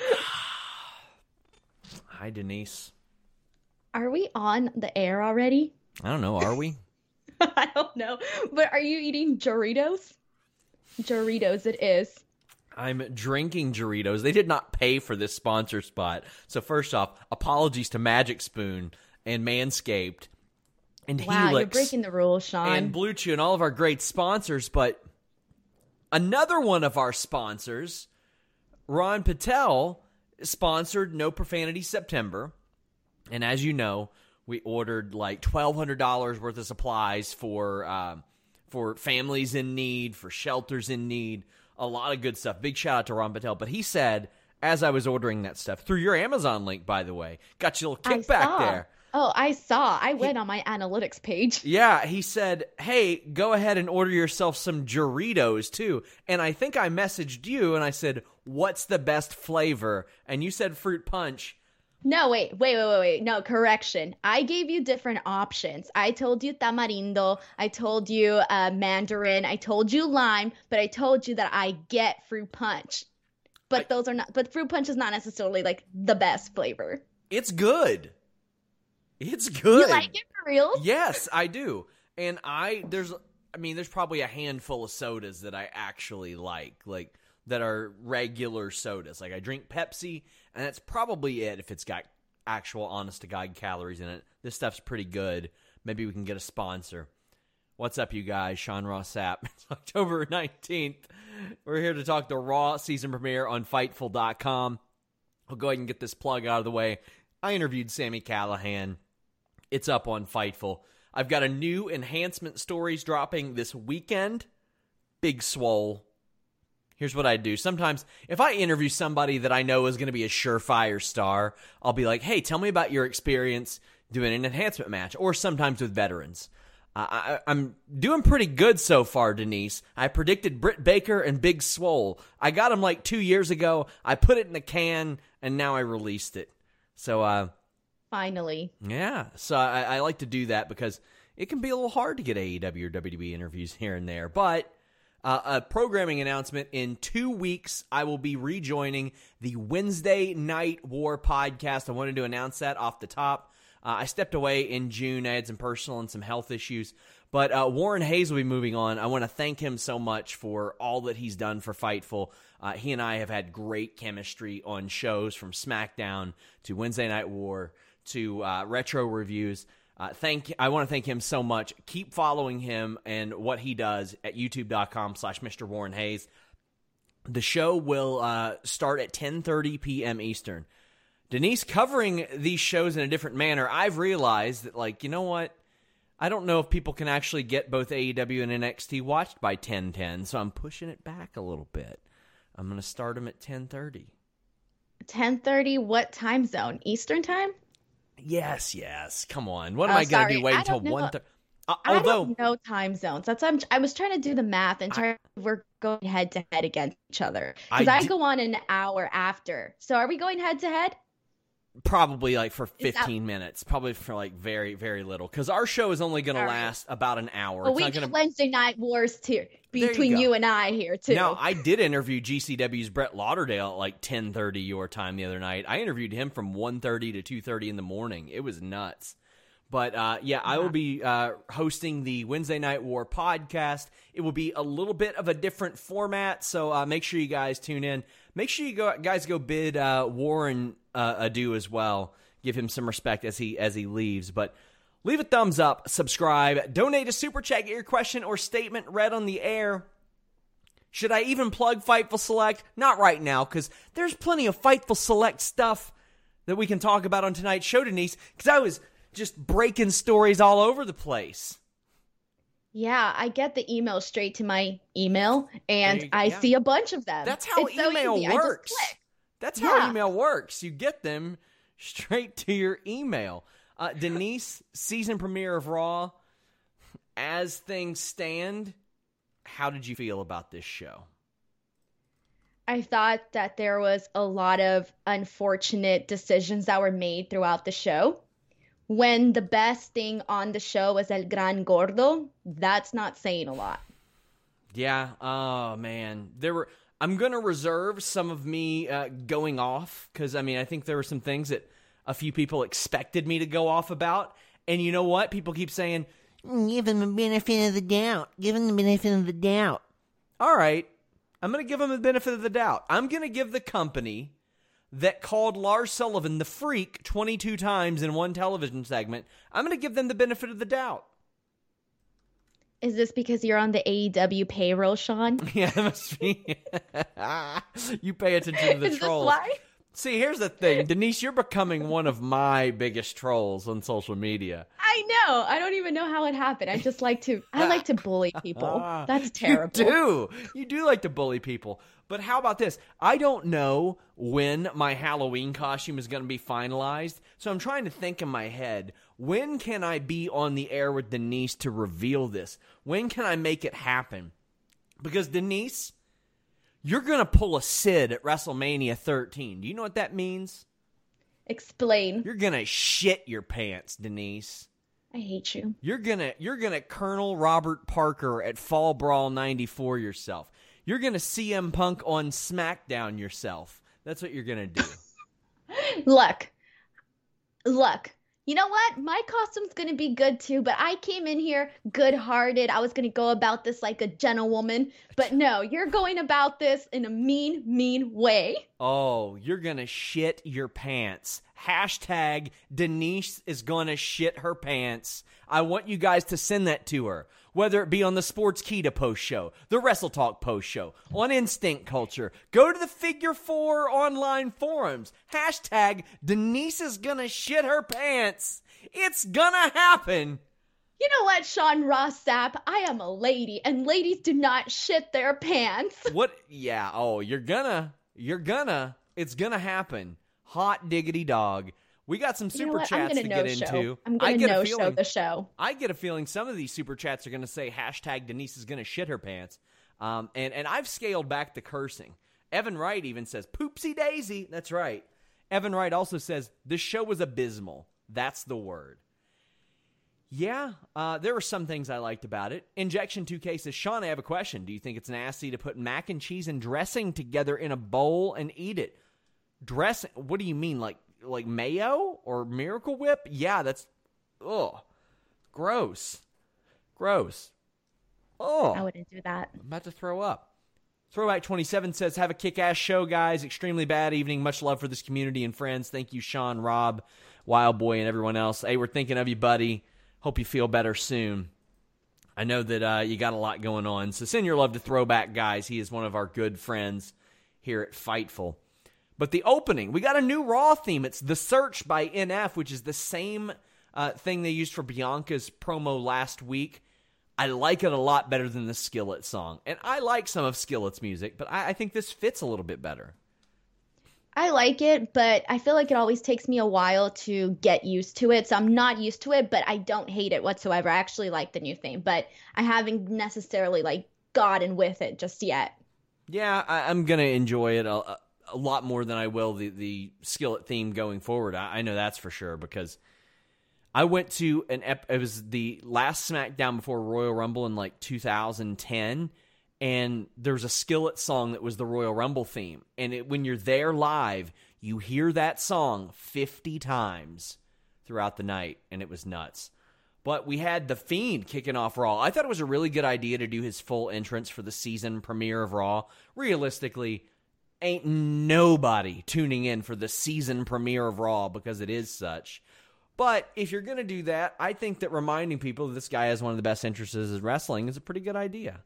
Hi, Denise. Are we on the air already? I don't know. Are we? I don't know. But are you eating Doritos? Doritos, it is. I'm drinking Doritos. They did not pay for this sponsor spot. So, first off, apologies to Magic Spoon and Manscaped and Wow, Helix you're breaking the rules, Sean. and Blue Chew and all of our great sponsors. But another one of our sponsors, Ron Patel, sponsored No Profanity September. And as you know, we ordered like twelve hundred dollars worth of supplies for um, for families in need, for shelters in need, a lot of good stuff. Big shout out to Ron Patel. But he said, as I was ordering that stuff through your Amazon link, by the way, got you a little kickback there. Oh, I saw. I went on my analytics page. Yeah, he said, "Hey, go ahead and order yourself some Doritos too." And I think I messaged you and I said, "What's the best flavor?" And you said fruit punch. No, wait, wait, wait, wait, wait. No, correction. I gave you different options. I told you tamarindo. I told you uh, mandarin. I told you lime. But I told you that I get fruit punch. But those are not. But fruit punch is not necessarily like the best flavor. It's good. It's good. You like it for real? Yes, I do. And I there's I mean there's probably a handful of sodas that I actually like, like that are regular sodas. Like I drink Pepsi and that's probably it if it's got actual honest to god calories in it. This stuff's pretty good. Maybe we can get a sponsor. What's up, you guys? Sean Ross Sapp. It's October 19th. We're here to talk the Raw season premiere on Fightful.com. I'll go ahead and get this plug out of the way. I interviewed Sami Callihan. It's up on Fightful. I've got a new enhancement stories dropping this weekend. Big swole. Here's what I do. Sometimes, if I interview somebody that I know is going to be a surefire star, I'll be like, hey, tell me about your experience doing an enhancement match, or sometimes with veterans. I, I'm doing pretty good so far, Denise. I predicted Britt Baker and Big Swole. I got them like two years ago. I put it in a can, and now I released it. So, uh, Finally. yeah, so I, I like to do that because it can be a little hard to get AEW or WWE interviews here and there. But uh, a programming announcement in two weeks, I will be rejoining the Wednesday Night War podcast. I wanted to announce that off the top. Uh, I stepped away in June. I had some personal and some health issues. But uh, Warren Hayes will be moving on. I want to thank him so much for all that he's done for Fightful. Uh, he and I have had great chemistry on shows from SmackDown to Wednesday Night War to uh, retro reviews. Uh, thank I want to thank him so much. Keep following him and what he does at youtube.com slash Mr. Warren Hayes. The show will uh, start at 10:30 p.m. Eastern. Denise covering these shows in a different manner. I've realized that, like, you know what? I don't know if people can actually get both AEW and NXT watched by 10:10, so I'm pushing it back a little bit. I'm going to start them at 10:30. 10:30 what time zone? Eastern time? Yes, yes. Come on. What am Oh, I going to be waiting I until one? Th- Uh, I although don't know time zones. That's I'm, I was trying to do the math and try. we're going head to head against each other because I I, go on an hour after. So are we going head to head? Probably like for Is that- 15 minutes, probably for like very very little cuz our show is only going to All right. last about an hour. Well, it's we to Wednesday night wars too you between go. you, and I here too. Now, I did interview GCW's Brett Lauderdale at like 10:30 your time the other night. I interviewed him from 1:30 to 2:30 in the morning. It was nuts. But uh, yeah, I will be uh, hosting the Wednesday Night War podcast. It will be a little bit of a different format, so uh, make sure you guys tune in. Make sure you go, guys, go bid uh, Warren uh, adieu as well. Give him some respect as he as he leaves. But leave a thumbs up, subscribe, donate a super chat, get your question or statement read on the air. Should I even plug Fightful Select? Not right now, because there's plenty of Fightful Select stuff that we can talk about on tonight's show, Denise. Because I was just breaking stories all over the place. yeah, I get the email straight to my email, and you- I yeah. see a bunch of them. That's how It's so email just works. That's how Yeah. email works. You get them straight to your email. Uh, Denise, season premiere of Raw. As things stand, how did you feel about this show? I thought that there was a lot of unfortunate decisions that were made throughout the show. When the best thing on the show was El Gran Gordo, that's not saying a lot. Yeah. Oh man, there were. I'm gonna reserve some of me uh, going off because I mean I think there were some things that a few people expected me to go off about, and you know what? People keep saying, "Give them the benefit of the doubt. Give them the benefit of the doubt." All right, I'm gonna give them the benefit of the doubt. I'm gonna give the company that called Lars Sullivan the freak 22 times in one television segment. I'm gonna give them the benefit of the doubt. Is this because you're on the AEW payroll, Sean? Yeah, it must be. you pay attention to the Is this trolls. why? See, here's the thing, Denise. You're becoming one of my biggest trolls on social media. I know. I don't even know how it happened. I just like to. I like to bully people. Ah, That's terrible. You do. You do like to bully people. But how about this? I don't know when my Halloween costume is going to be finalized. So I'm trying to think in my head when can I be on the air with Denise to reveal this? When can I make it happen? Because Denise, you're going to pull a Sid at WrestleMania 13. Do you know what that means? Explain. You're going to shit your pants, Denise. I hate you. You're gonna you're gonna Colonel Robert Parker at Fall Brawl '94 yourself. You're gonna CM Punk on SmackDown yourself. That's what you're gonna do. Look, look. You know what? My costume's gonna be good too, but I came in here good hearted. I was gonna go about this like a gentlewoman, but no, you're going about this in a mean, mean way. oh, you're gonna shit your pants. Hashtag Denise is gonna shit her pants. I want you guys to send that to her. Whether it be on the Sportskeeda post show, the Wrestle Talk post show, on Instinct Culture, go to the Figure Four online forums. Hashtag Denise is gonna shit her pants. It's gonna happen. You know what, Sean Ross Sapp? I am a lady, and ladies do not shit their pants. What? Yeah. Oh, you're gonna. You're gonna. It's gonna happen. Hot diggity dog. We got some You know super chats no get show. into. I'm gonna get a no show feeling. the show. I get a feeling some of these super chats are gonna say hashtag Denise is gonna shit her pants. Um, and and I've scaled back the cursing. Evan Wright even says poopsie daisy. That's right. Evan Wright also says this show was abysmal. That's the word. Yeah, uh, there were some things I liked about it. Injection 2K says, Sean, I have a question. Do you think it's nasty to put mac and cheese and dressing together in a bowl and eat it? Dressing? What do you mean, like like mayo or Miracle Whip? Yeah, that's ugh, gross, gross. Oh, I wouldn't do that. I'm about to throw up. Throwback 27 says, Have a kick ass show, guys. Extremely bad evening. Much love for this community and friends. Thank you, Sean, Rob, Wild Boy, and everyone else. Hey, we're thinking of you, buddy. Hope you feel better soon. I know that uh, you got a lot going on. So send your love to Throwback, guys. He is one of our good friends here at Fightful. But the opening, we got a new Raw theme. It's The Search by NF, which is the same uh, thing they used for Bianca's promo last week. I like it a lot better than the Skillet song. And I like some of Skillet's music, but I, I think this fits a little bit better. I like it, but I feel like it always takes me a while to get used to it. So I'm not used to it, but I don't hate it whatsoever. I actually like the new theme, but I haven't necessarily like gotten with it just yet. Yeah, I, am gonna enjoy it a, a, lot more than I will the the skillet theme going forward. I, I know that's for sure because I went to an ep- it was the last SmackDown before Royal Rumble in like 2010 and there's a skillet song that was the Royal Rumble theme. And it, when you're there live, you hear that song 50 times throughout the night, and it was nuts. But we had The Fiend kicking off Raw. I thought it was a really good idea to do his full entrance for the season premiere of Raw. Realistically, ain't nobody tuning in for the season premiere of Raw because it is such. But if you're going to do that, I think that reminding people that this guy has one of the best entrances in wrestling is a pretty good idea.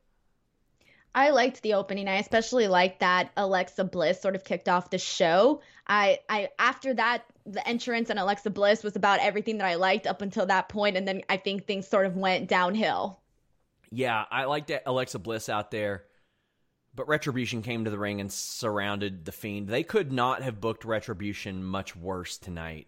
I liked the opening. I especially liked that Alexa Bliss sort of kicked off the show. I, I after that, the entrance and Alexa Bliss was about everything that I liked up until that point, and then I think things sort of went downhill. Yeah, I liked Alexa Bliss out there, but Retribution came to the ring and surrounded the Fiend. They could not have booked Retribution much worse tonight.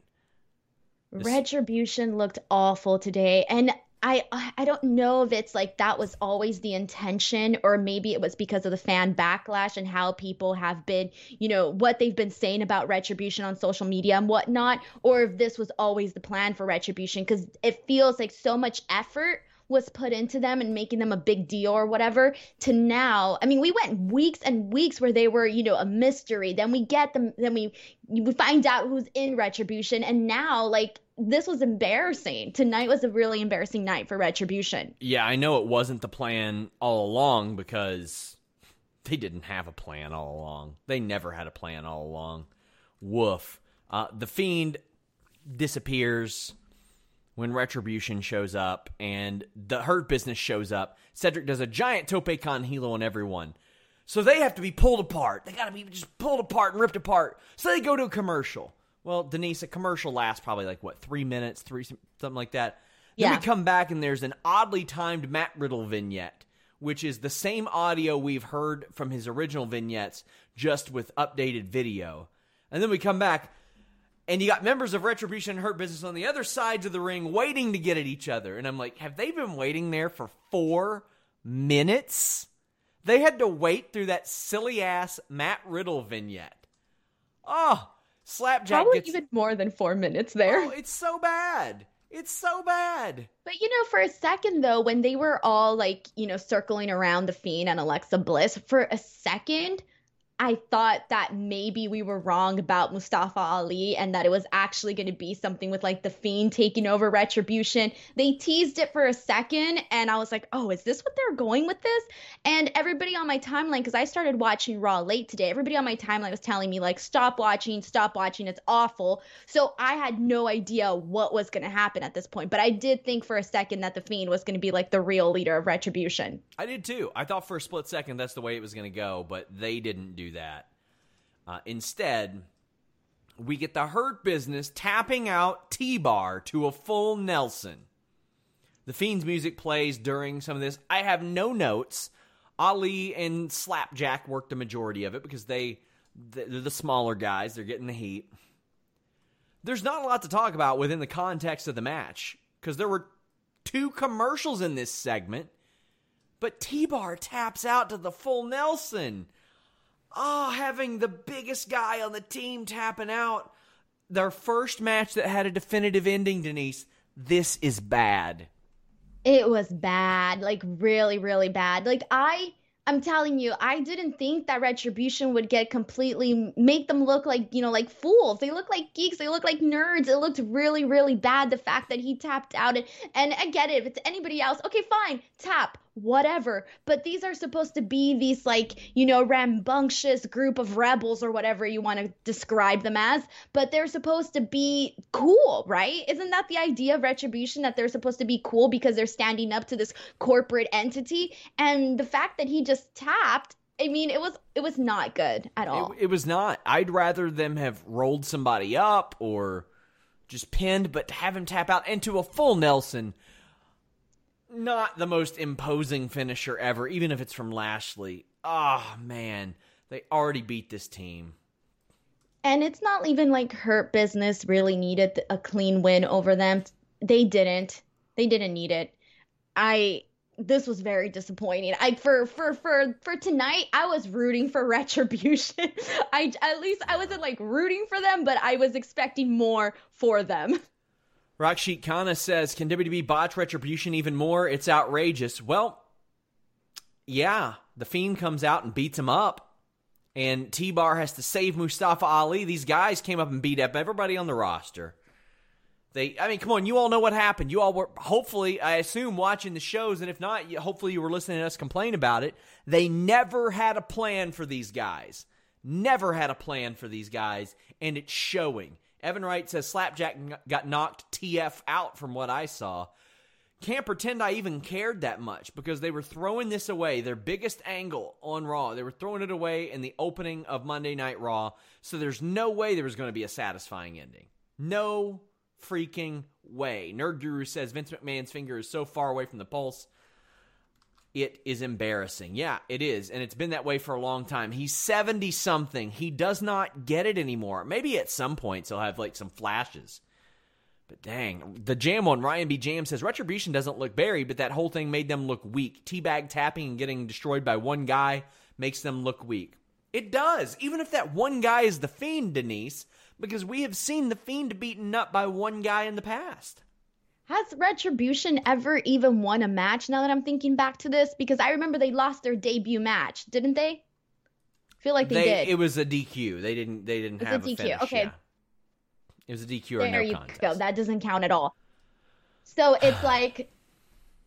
Retribution looked awful today, and I I don't know if it's like that was always the intention or maybe it was because of the fan backlash and how people have been, you know, what they've been saying about retribution on social media and whatnot, or if this was always the plan for retribution because it feels like so much effort was put into them and making them a big deal or whatever to now i mean we went weeks and weeks where they were you know a mystery then we get them then we we find out who's in retribution and now like this was embarrassing. Tonight was a really embarrassing night for Retribution. Yeah, I know it wasn't the plan all along because they didn't have a plan all along. They never had a plan all along. Woof. Uh, the Fiend disappears when Retribution shows up and the Hurt Business shows up. Cedric does a giant tope con hilo on everyone. So they have to be pulled apart. They got to be just pulled apart and ripped apart. So they go to a commercial. Well, Denise, a commercial lasts probably like what three minutes, three something like that. Then yeah. we come back and there's an oddly timed Matt Riddle vignette, which is the same audio we've heard from his original vignettes, just with updated video. And then we come back, and you got members of Retribution and Hurt Business on the other sides of the ring waiting to get at each other. And I'm like, have they been waiting there for four minutes? They had to wait through that silly ass Matt Riddle vignette. Oh, Slapjack Probably gets even more than four minutes there. Oh, it's so bad. It's so bad. But you know, for a second though, when they were all like, you know, circling around the Fiend and Alexa Bliss, for a second, I thought that maybe we were wrong about Mustafa Ali and that it was actually going to be something with like the Fiend taking over Retribution. They teased it for a second and I was like, oh, is this what they're going with this? And everybody on my timeline, because I started watching Raw late today, everybody on my timeline was telling me, like, stop watching, stop watching, it's awful. So I had no idea what was going to happen at this point. But I did think for a second that the Fiend was going to be like the real leader of Retribution. I did too. I thought for a split second that's the way it was going to go, but they didn't do that. Uh, instead, we get the Hurt Business tapping out T Bar to a full Nelson. The Fiend's music plays during some of this. I have no notes. Ali and Slapjack work the majority of it because they they're the smaller guys. They're getting the heat. There's not a lot to talk about within the context of the match because there were two commercials in this segment, but T Bar taps out to the full Nelson oh, having the biggest guy on the team tapping out. Their first match that had a definitive ending, Denise. This is bad. It was bad, like really, really bad. Like I I'm telling you, I didn't think that Retribution would get completely make them look like, you know, like fools. They look like geeks. They look like nerds. It looked really, really bad. The fact that he tapped out and, and I get it. If it's anybody else, okay, fine, tap whatever. But these are supposed to be these, like, you know, rambunctious group of rebels or whatever you want to describe them as. But they're supposed to be cool, right? Isn't that the idea of retribution that they're supposed to be cool because they're standing up to this corporate entity? And the fact that he just tapped. I mean, it was it was not good at all. It, it was not. I'd rather them have rolled somebody up or just pinned, but to have him tap out into a full Nelson not the most imposing finisher ever, even if it's from Lashley. Oh man, they already beat this team. And it's not even like Hurt Business really needed a clean win over them. They didn't. They didn't need it. I this was very disappointing. I for for for for tonight, I was rooting for Retribution. I at least I wasn't like rooting for them, but I was expecting more for them. Rocksheet Kana says, "Can WWE botch Retribution even more? It's outrageous." Well, yeah, the Fiend comes out and beats him up, and T Bar has to save Mustafa Ali. These guys came up and beat up everybody on the roster. They, I mean, come on, you all know what happened. You all were hopefully, I assume, watching the shows, and if not, hopefully you were listening to us complain about it. They never had a plan for these guys. Never had a plan for these guys, and it's showing. Evan Wright says Slapjack got knocked TF out from what I saw. Can't pretend I even cared that much because they were throwing this away, their biggest angle on Raw. They were throwing it away in the opening of Monday Night Raw, so there's no way there was going to be a satisfying ending. No freaking way. Nerd Guru says Vince McMahon's finger is so far away from the pulse. It is embarrassing. Yeah, it is. And it's been that way for a long time. He's 70 something. He does not get it anymore. Maybe at some points he'll have like some flashes. But dang, the jam on Ryan B. Jam says Retribution doesn't look buried, but that whole thing made them look weak. Teabag tapping and getting destroyed by one guy makes them look weak. It does. Even if that one guy is the Fiend, Denise, because we have seen the Fiend beaten up by one guy in the past. Has Retribution ever even won a match now that I'm thinking back to this? Because I remember they lost their debut match, didn't they? I feel like they, they did. It was a DQ. They didn't they didn't have a, finish. It a DQ. Finish, okay. Yeah. It was a DQ or there no you contest. Go. That doesn't count at all. So it's like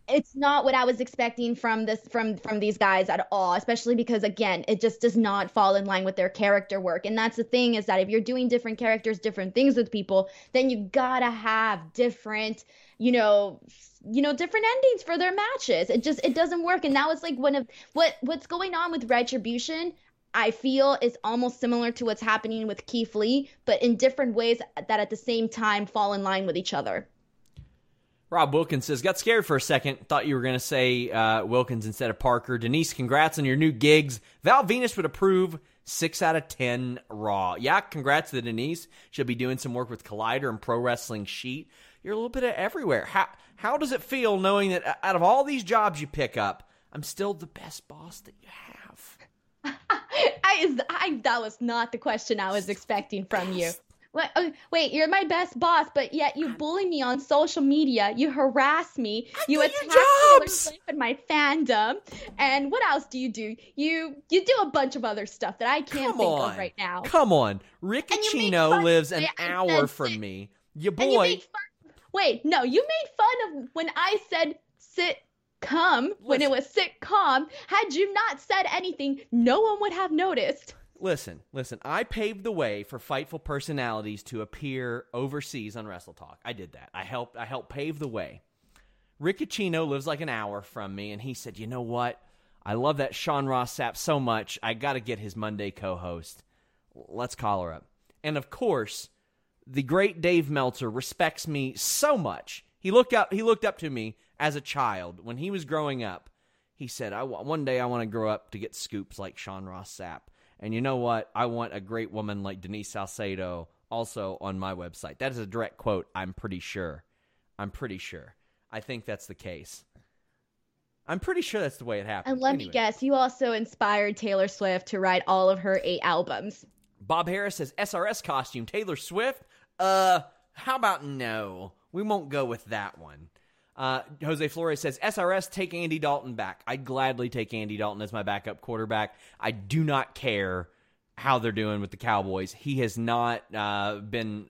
it's not what I was expecting from this from from these guys at all, especially because again, it just does not fall in line with their character work. And that's the thing is that if you're doing different characters, different things with people, then you gotta have different, you know, you know, different endings for their matches. It just it doesn't work. And that was like one of what what's going on with Retribution. I feel is almost similar to what's happening with Keith Lee, but in different ways that at the same time fall in line with each other. Rob Wilkins says, got scared for a second. Thought you were going to say uh, Wilkins instead of Parker. Denise, congrats on your new gigs. Val Venis would approve. Six out of ten Raw. Yeah, congrats to Denise. She'll be doing some work with Collider and Pro Wrestling Sheet. You're a little bit of everywhere. How how does it feel knowing that out of all these jobs you pick up, I'm still the best boss that you have? I, I that was not the question I was expecting from you. Wait, oh, wait, you're my best boss, but yet you bully me on social media. You harass me. I you attack Taylor Swift and my fandom. And what else do you do? You you do a bunch of other stuff that I can't Come think on. of right now. Come on, Riccacino lives an hour from sit. me. Your boy. You wait, no, you made fun of when I said sit come when it was sitcom. Had you not said anything, no one would have noticed. Listen, listen. I paved the way for fightful personalities to appear overseas on Wrestle Talk. I did that. I helped. I helped pave the way. Riccacino lives like an hour from me, and he said, "You know what? I love that Sean Ross Sapp so much. I got to get his Monday co-host. Let's call her up." And of course, the great Dave Meltzer respects me so much. He looked up. He looked up to me as a child when he was growing up. He said, "I one day I want to grow up to get scoops like Sean Ross Sapp." And you know what? I want a great woman like Denise Salcedo also on my website. That is a direct quote, I'm pretty sure. I'm pretty sure. I think that's the case. I'm pretty sure that's the way it happened. And let anyway. me guess, you also inspired Taylor Swift to write all of her eight albums. Bob Harris says SRS costume, Taylor Swift? Uh, how about no? We won't go with that one. Uh, Jose Flores says, SRS, take Andy Dalton back. I'd gladly take Andy Dalton as my backup quarterback. I do not care how they're doing with the Cowboys. He has not uh, been,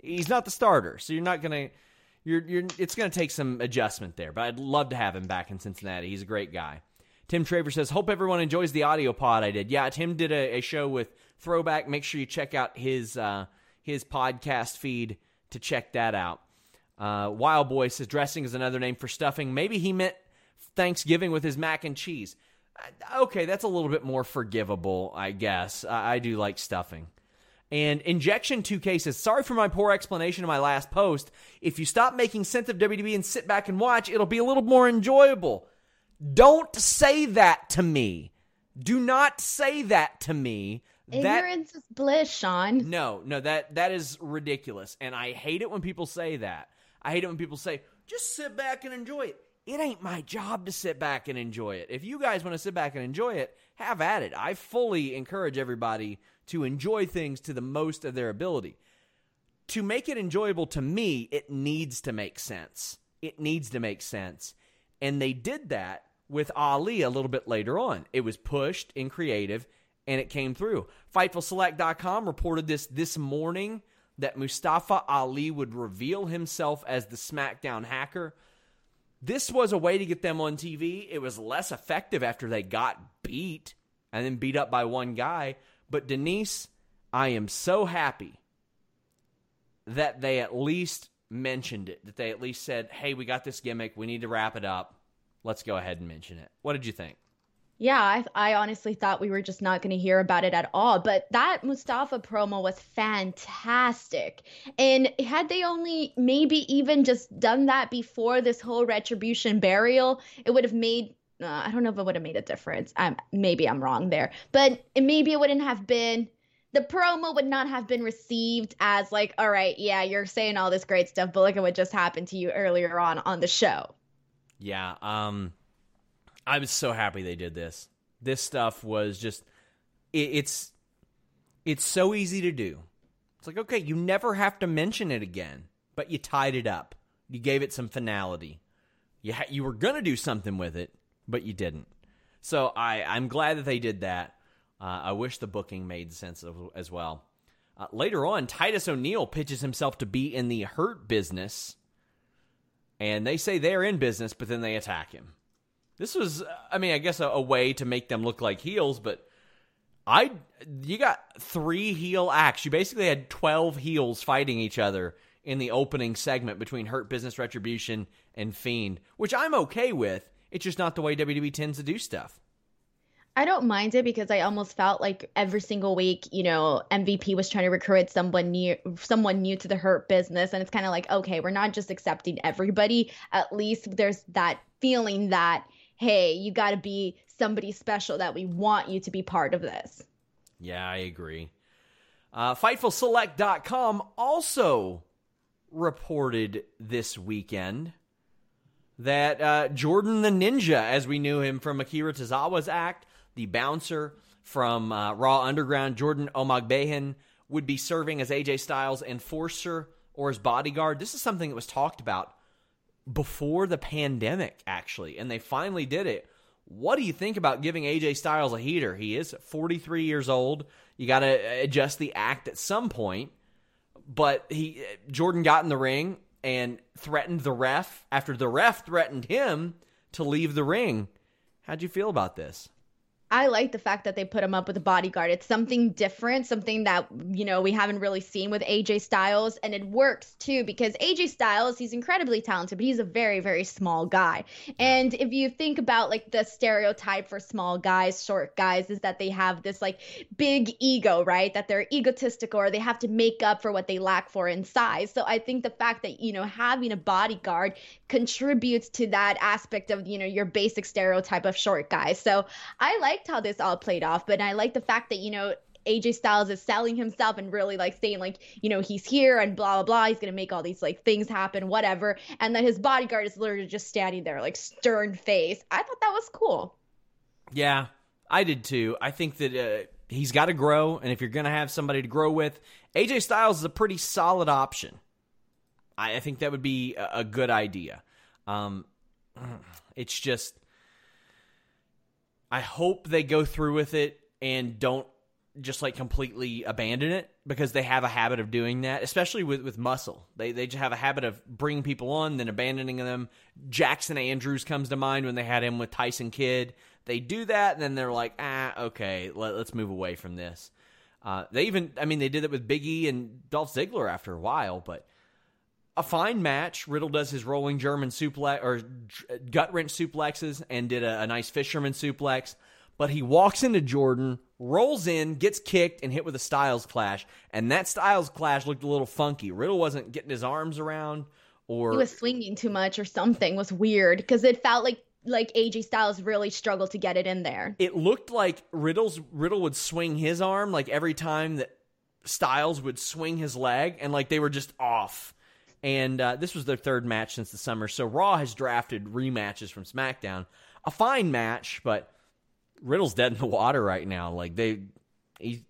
he's not the starter. So you're not going to, you're, you're, it's going to take some adjustment there. But I'd love to have him back in Cincinnati. He's a great guy. Tim Traver says, Hope everyone enjoys the audio pod I did. Yeah, Tim did a, a show with Throwback. Make sure you check out his, uh, his podcast feed to check that out. Uh, Wild Boy says dressing is another name for stuffing. Maybe he meant Thanksgiving with his mac and cheese. Uh, okay, that's a little bit more forgivable, I guess. I, I do like stuffing. And Injection 2K says, Sorry for my poor explanation in my last post. If you stop making sense of WWE and sit back and watch, it'll be a little more enjoyable. Don't say that to me. Do not say that to me. Ignorance that, is bliss, Sean. No, no, that that is ridiculous, and I hate it when people say that. I hate it when people say, "Just sit back and enjoy it." It ain't my job to sit back and enjoy it. If you guys want to sit back and enjoy it, have at it. I fully encourage everybody to enjoy things to the most of their ability. To make it enjoyable to me, it needs to make sense. It needs to make sense. And they did that with Ali a little bit later on. It was pushed in creative and it came through. FightfulSelect.com reported this this morning that Mustafa Ali would reveal himself as the SmackDown hacker. This was a way to get them on TV. It was less effective after they got beat and then beat up by one guy. But Denise, I am so happy that they at least mentioned it, that they at least said, hey, we got this gimmick. We need to wrap it up. Let's go ahead and mention it. What did you think? Yeah, I, I honestly thought we were just not going to hear about it at all. But that Mustafa promo was fantastic. And had they only maybe even just done that before this whole retribution burial, it would have made. Uh, I don't know if it would have made a difference. I'm maybe I'm wrong there, but it, maybe it wouldn't have been the promo would not have been received as like, all right, yeah, you're saying all this great stuff, but look at what just happened to you earlier on on the show. Yeah, um, I was so happy they did this. This stuff was just it, it's it's so easy to do. It's like okay, you never have to mention it again, but you tied it up. You gave it some finality. You ha- you were gonna do something with it, but you didn't. So I I'm glad that they did that. Uh, I wish the booking made sense as well. Uh, later on, Titus O'Neil pitches himself to be in the hurt business, and they say they're in business, but then they attack him. This was, I mean, I guess a, a, way to make them look like heels, but I, you got three heel acts. You basically had 12 heels fighting each other in the opening segment between Hurt Business Retribution and Fiend, which I'm okay with. It's just not the way WWE tends to do stuff. I don't mind it because I almost felt like every single week, you know, MVP was trying to recruit someone new, someone new to the hurt business, and it's kind of like, okay, we're not just accepting everybody. At least there's that feeling that hey, you got to be somebody special that we want you to be part of this. Yeah, I agree. Uh, FightfulSelect.com also reported this weekend that uh, Jordan the Ninja, as we knew him from Akira Tozawa's act, the bouncer from uh, Raw Underground, Jordan Omogbehin, would be serving as AJ Styles' enforcer or his bodyguard. This is something that was talked about before the pandemic, actually, and they finally did it. What do you think about giving AJ Styles a heater? He is 43 years old. You got to adjust the act at some point. But he Jordan got in the ring and threatened the ref after the ref threatened him to leave the ring. How'd you feel about this? I like the fact that they put him up with a bodyguard. It's something different, something that, you know, we haven't really seen with AJ Styles. And it works too because AJ Styles, he's incredibly talented, but he's a very, very small guy. And if you think about like the stereotype for small guys, short guys, is that they have this like big ego, right? That they're egotistical or they have to make up for what they lack for in size. So I think the fact that, you know, having a bodyguard contributes to that aspect of, you know, your basic stereotype of short guys. So I like liked how this all played off, but I like the fact that, you know, AJ Styles is selling himself and really like saying like, you know, he's here and blah blah blah. He's gonna make all these like things happen, whatever. And then his bodyguard is literally just standing there, like stern face. I thought that was cool. Yeah, I did too. I think that uh, he's got to grow, and if you're gonna have somebody to grow with, AJ Styles is a pretty solid option. I, I think that would be a, a good idea. Um, it's just I hope they go through with it and don't just like completely abandon it because they have a habit of doing that, especially with, with muscle. They they just have a habit of bringing people on, then abandoning them. Jackson Andrews comes to mind when they had him with Tyson Kidd. They do that, and then they're like, ah, okay, let, us move away from this. Uh, they even, I mean, they did it with Biggie and Dolph Ziggler after a while, but a fine match. Riddle does his rolling German suplex or gut wrench suplexes and did a, a, nice fisherman suplex. But he walks into Jordan, rolls in, gets kicked, and hit with a Styles clash. And that Styles clash looked a little funky. Riddle wasn't getting his arms around, or he was swinging too much, or something was weird because it felt like like AJ Styles really struggled to get it in there. It looked like Riddle's Riddle would swing his arm like every time that Styles would swing his leg, and like they were just off. And uh, this was their third match since the summer. So Raw has drafted rematches from SmackDown. A fine match, but Riddle's dead in the water right now. Like they, he's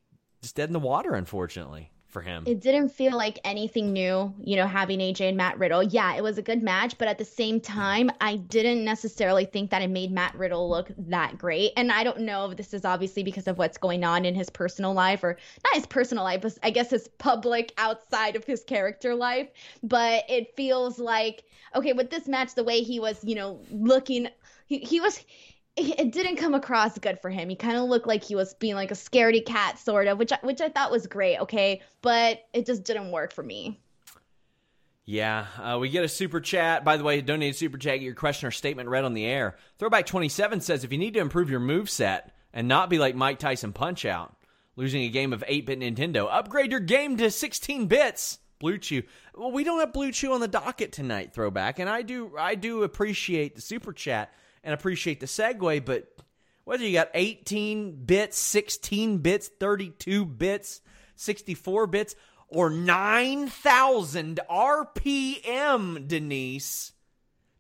just dead in the water, unfortunately for him. It didn't feel like anything new, you know, having AJ and Matt Riddle. Yeah, it was a good match, but at the same time, I didn't necessarily think that it made Matt Riddle look that great. And I don't know if this is obviously because of what's going on in his personal life or not his personal life, but I guess his public outside of his character life. But it feels like, okay, with this match, the way he was, you know, looking, he, he was it didn't come across good for him. He kind of looked like he was being like a scaredy cat sort of, which I, which I thought was great, okay, but it just didn't work for me. Yeah, uh, we get a super chat. By the way, donate a super chat, get your question or statement read on the air. Throwback 27 says if you need to improve your move set and not be like Mike Tyson Punch Out, losing a game of 8 bit Nintendo, upgrade your game to 16 bits. Blue Chew. Well, we don't have Blue Chew on the docket tonight, Throwback, and I do I do appreciate the super chat and appreciate the segue, but whether you got 18 bits, 16 bits, 32 bits, 64 bits, or 9,000 RPM, Denise.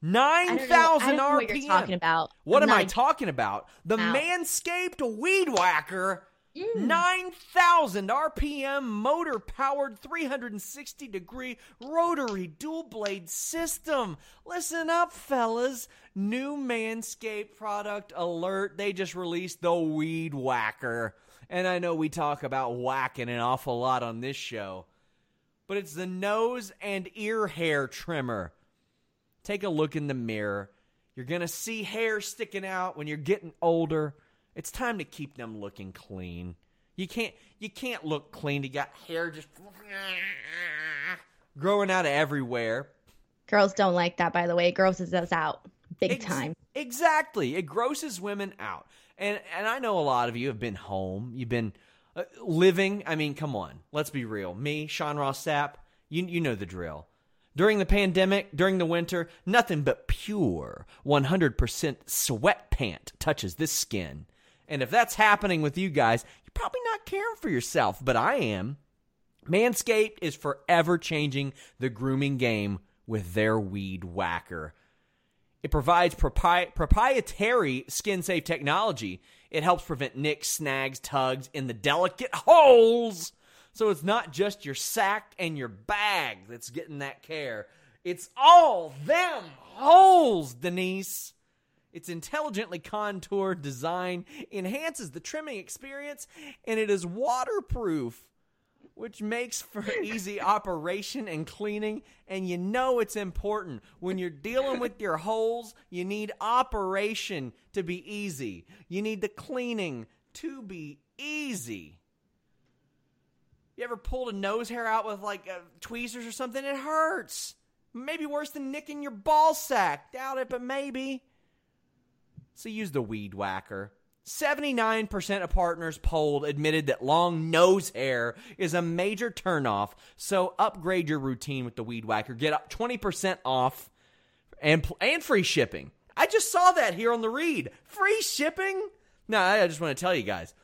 9,000 RPM. What you're talking about. What am I talking about? The Manscaped Weed Whacker Mm. 9,000 RPM motor powered 360 degree rotary dual blade system. Listen up, fellas. New Manscaped product alert. They just released the Weed Whacker. And I know we talk about whacking an awful lot on this show, but it's the nose and ear hair trimmer. Take a look in the mirror. You're going to see hair sticking out when you're getting older. It's time to keep them looking clean. You can't you can't look clean. You got hair just growing out of everywhere. Girls don't like that, by the way. It grosses us out big Ex- time. Exactly, it grosses women out. And and I know a lot of you have been home. You've been uh, living. I mean, come on, let's be real. Me, Sean Ross Sapp, you you know the drill. During the pandemic, during the winter, nothing but pure 100% sweat pant touches this skin. And if that's happening with you guys, you're probably not caring for yourself, but I am. Manscaped is forever changing the grooming game with their weed whacker. It provides propri- proprietary skin safe technology. It helps prevent nicks, snags, tugs in the delicate holes. So it's not just your sack and your bag that's getting that care. It's all them holes, Denise. Its intelligently contoured design enhances the trimming experience, and it is waterproof, which makes for easy operation and cleaning. And you know it's important. When you're dealing with your holes, you need operation to be easy, you need the cleaning to be easy. You ever pulled a nose hair out with like uh, tweezers or something? It hurts. Maybe worse than nicking your ball sack. Doubt it, but maybe. So use the weed whacker. 79% of partners polled admitted that long nose hair is a major turnoff. So upgrade your routine with the weed whacker. Get up 20% off and and free shipping. I just saw that here on the read. Free shipping? No, I just want to tell you guys.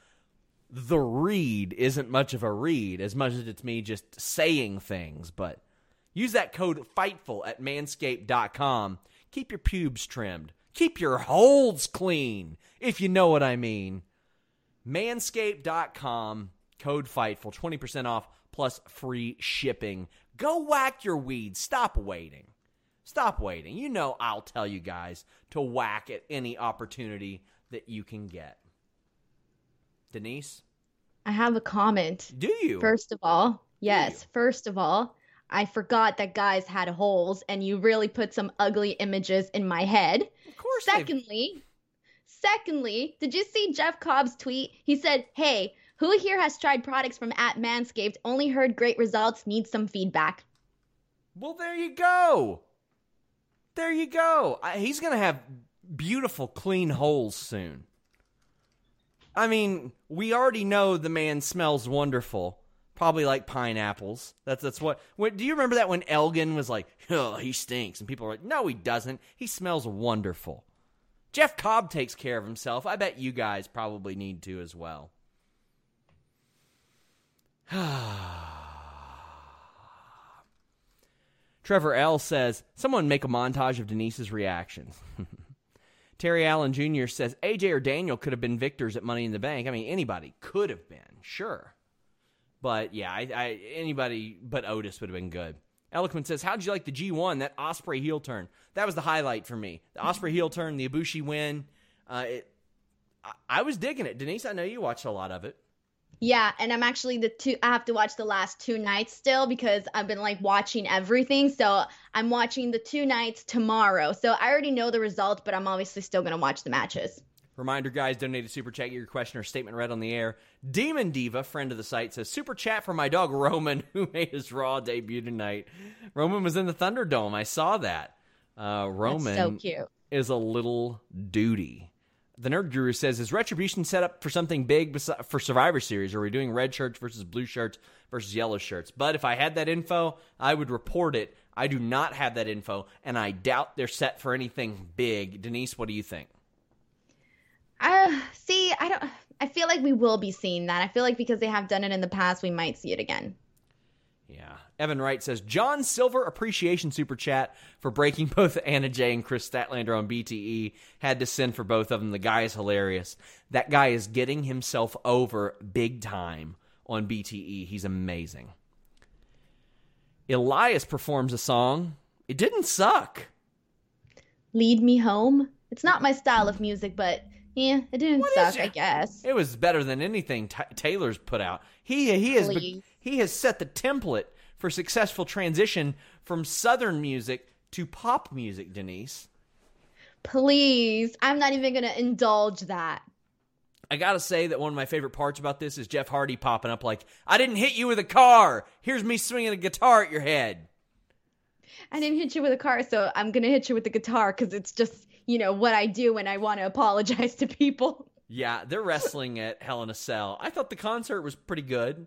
The read isn't much of a read as much as it's me just saying things, but use that code FIGHTFUL at manscaped.com. Keep your pubes trimmed. Keep your holds clean, if you know what I mean. Manscaped.com, code FIGHTFUL, 20% off plus free shipping. Go whack your weeds. Stop waiting. Stop waiting. You know I'll tell you guys to whack at any opportunity that you can get. Denise? I have a comment. Do you? First of all, yes. First of all, I forgot that guys had holes, and you really put some ugly images in my head. Of course. Secondly, they've... secondly, did you see Jeff Cobb's tweet? He said, "Hey, who here has tried products from at Manscaped? Only heard great results. Need some feedback." Well, there you go. There you go. I, he's gonna have beautiful, clean holes soon. I mean, we already know the man smells wonderful probably like pineapples. That's that's what. Do you remember that when Elgin was like, "Oh, he stinks," and people were like, "No, he doesn't. He smells wonderful." Jeff Cobb takes care of himself. I bet you guys probably need to as well. Trevor L says, someone make a montage of Denise's reactions. Terry Allen Jr. says, AJ or Daniel could have been victors at Money in the Bank. I mean, anybody could have been, sure. But yeah, I, I, anybody but Otis would have been good. Eloquent says, How'd you like the G1, that Osprey heel turn? That was the highlight for me. The Osprey heel turn, the Ibushi win. Uh, it, I, I was digging it. Denise, I know you watched a lot of it. Yeah, and I'm actually the two I have to watch the last two nights still because I've been like watching everything. So I'm watching the two nights tomorrow. So I already know the result, but I'm obviously still gonna watch the matches. Reminder, guys, donate a super chat, get your question or statement read on the air. Demon Diva, friend of the site, says super chat for my dog Roman, who made his Raw debut tonight. Roman was in the Thunderdome. I saw that. Uh, Roman so cute. is a little duty. The Nerd Guru says, "Is Retribution set up for something big for Survivor Series? Are we doing red shirts versus blue shirts versus yellow shirts?" But if I had that info, I would report it. I do not have that info, and I doubt they're set for anything big. Denise, what do you think? Uh, see, I don't. I feel like we will be seeing that. I feel like because they have done it in the past, we might see it again. Yeah. Evan Wright says John Silver appreciation super chat for breaking both Anna Jay and Kris Statlander on BTE. Had to send for both of them. The guy is hilarious. That guy is getting himself over big time on BTE. He's amazing. Elias performs a song. It didn't suck. Lead Me Home. It's not my style of music, but yeah, it didn't what suck, I guess. It was better than anything T- Taylor's put out. He he has be- he has set the template for successful transition from southern music to pop music, Denise. Please, I'm not even going to indulge that. I got to say that one of my favorite parts about this is Jeff Hardy popping up like, "I didn't hit you with a car. Here's me swinging a guitar at your head." I didn't hit you with a car, so I'm going to hit you with the guitar cuz it's just, you know, what I do when I want to apologize to people. Yeah, they're wrestling at Hell in a Cell. I thought the concert was pretty good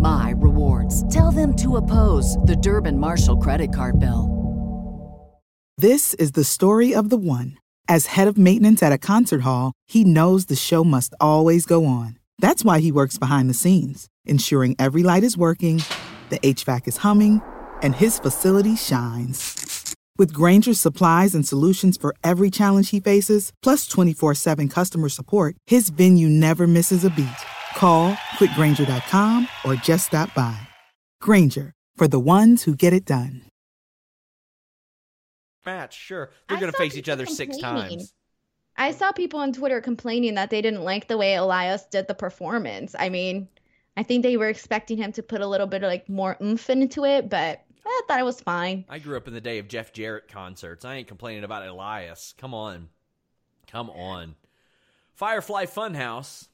my rewards. Tell them to oppose the Durbin Marshall credit card bill. This is the story of the one. As head of maintenance at a concert hall, he knows the show must always go on. That's why he works behind the scenes, ensuring every light is working, the HVAC is humming, and his facility shines. With Grainger's supplies and solutions for every challenge he faces, plus 24 7 customer support, his venue never misses a beat. Call click grainger.com or just stop by. Grainger for the ones who get it done. Match, sure. They're going to face each other six times. I saw people on Twitter complaining that they didn't like the way Elias did the performance. I mean, I think they were expecting him to put a little bit of like more oomph into it, but I thought it was fine. I grew up in the day of Jeff Jarrett concerts. I ain't complaining about Elias. Come on. Come on. Firefly Funhouse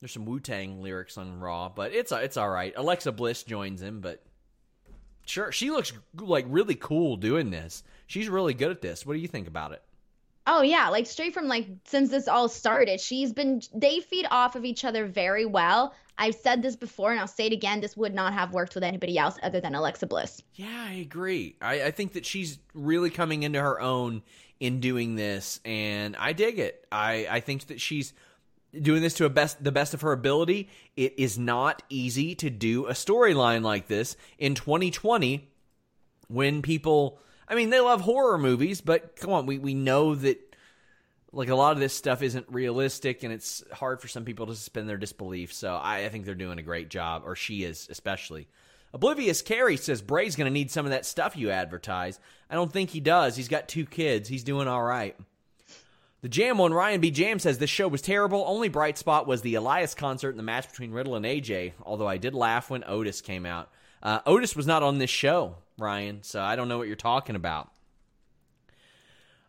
there's some Wu Tang lyrics on Raw, but it's it's all right. Alexa Bliss joins him, but sure, she looks like really cool doing this. She's really good at this. What do you think about it? Oh yeah, like straight from like since this all started, she's been they feed off of each other very well. I've said this before and I'll say it again. This would not have worked with anybody else other than Alexa Bliss. Yeah, I agree. I, I think that she's really coming into her own in doing this, and I dig it. I, I think that she's doing this to a best the best of her ability. It is not easy to do a storyline like this in 2020 when people I mean they love horror movies, but come on, we we know that like a lot of this stuff isn't realistic and it's hard for some people to suspend their disbelief. So I, I think they're doing a great job, or she is especially. Oblivious Carey says Bray's going to need some of that stuff you advertise. I don't think he does. He's got two kids. He's doing all right. The Jam on Ryan B. Jam says this show was terrible. Only bright spot was the Elias concert and the match between Riddle and AJ, although I did laugh when Otis came out. Uh, Otis was not on this show, Ryan, so I don't know what you're talking about.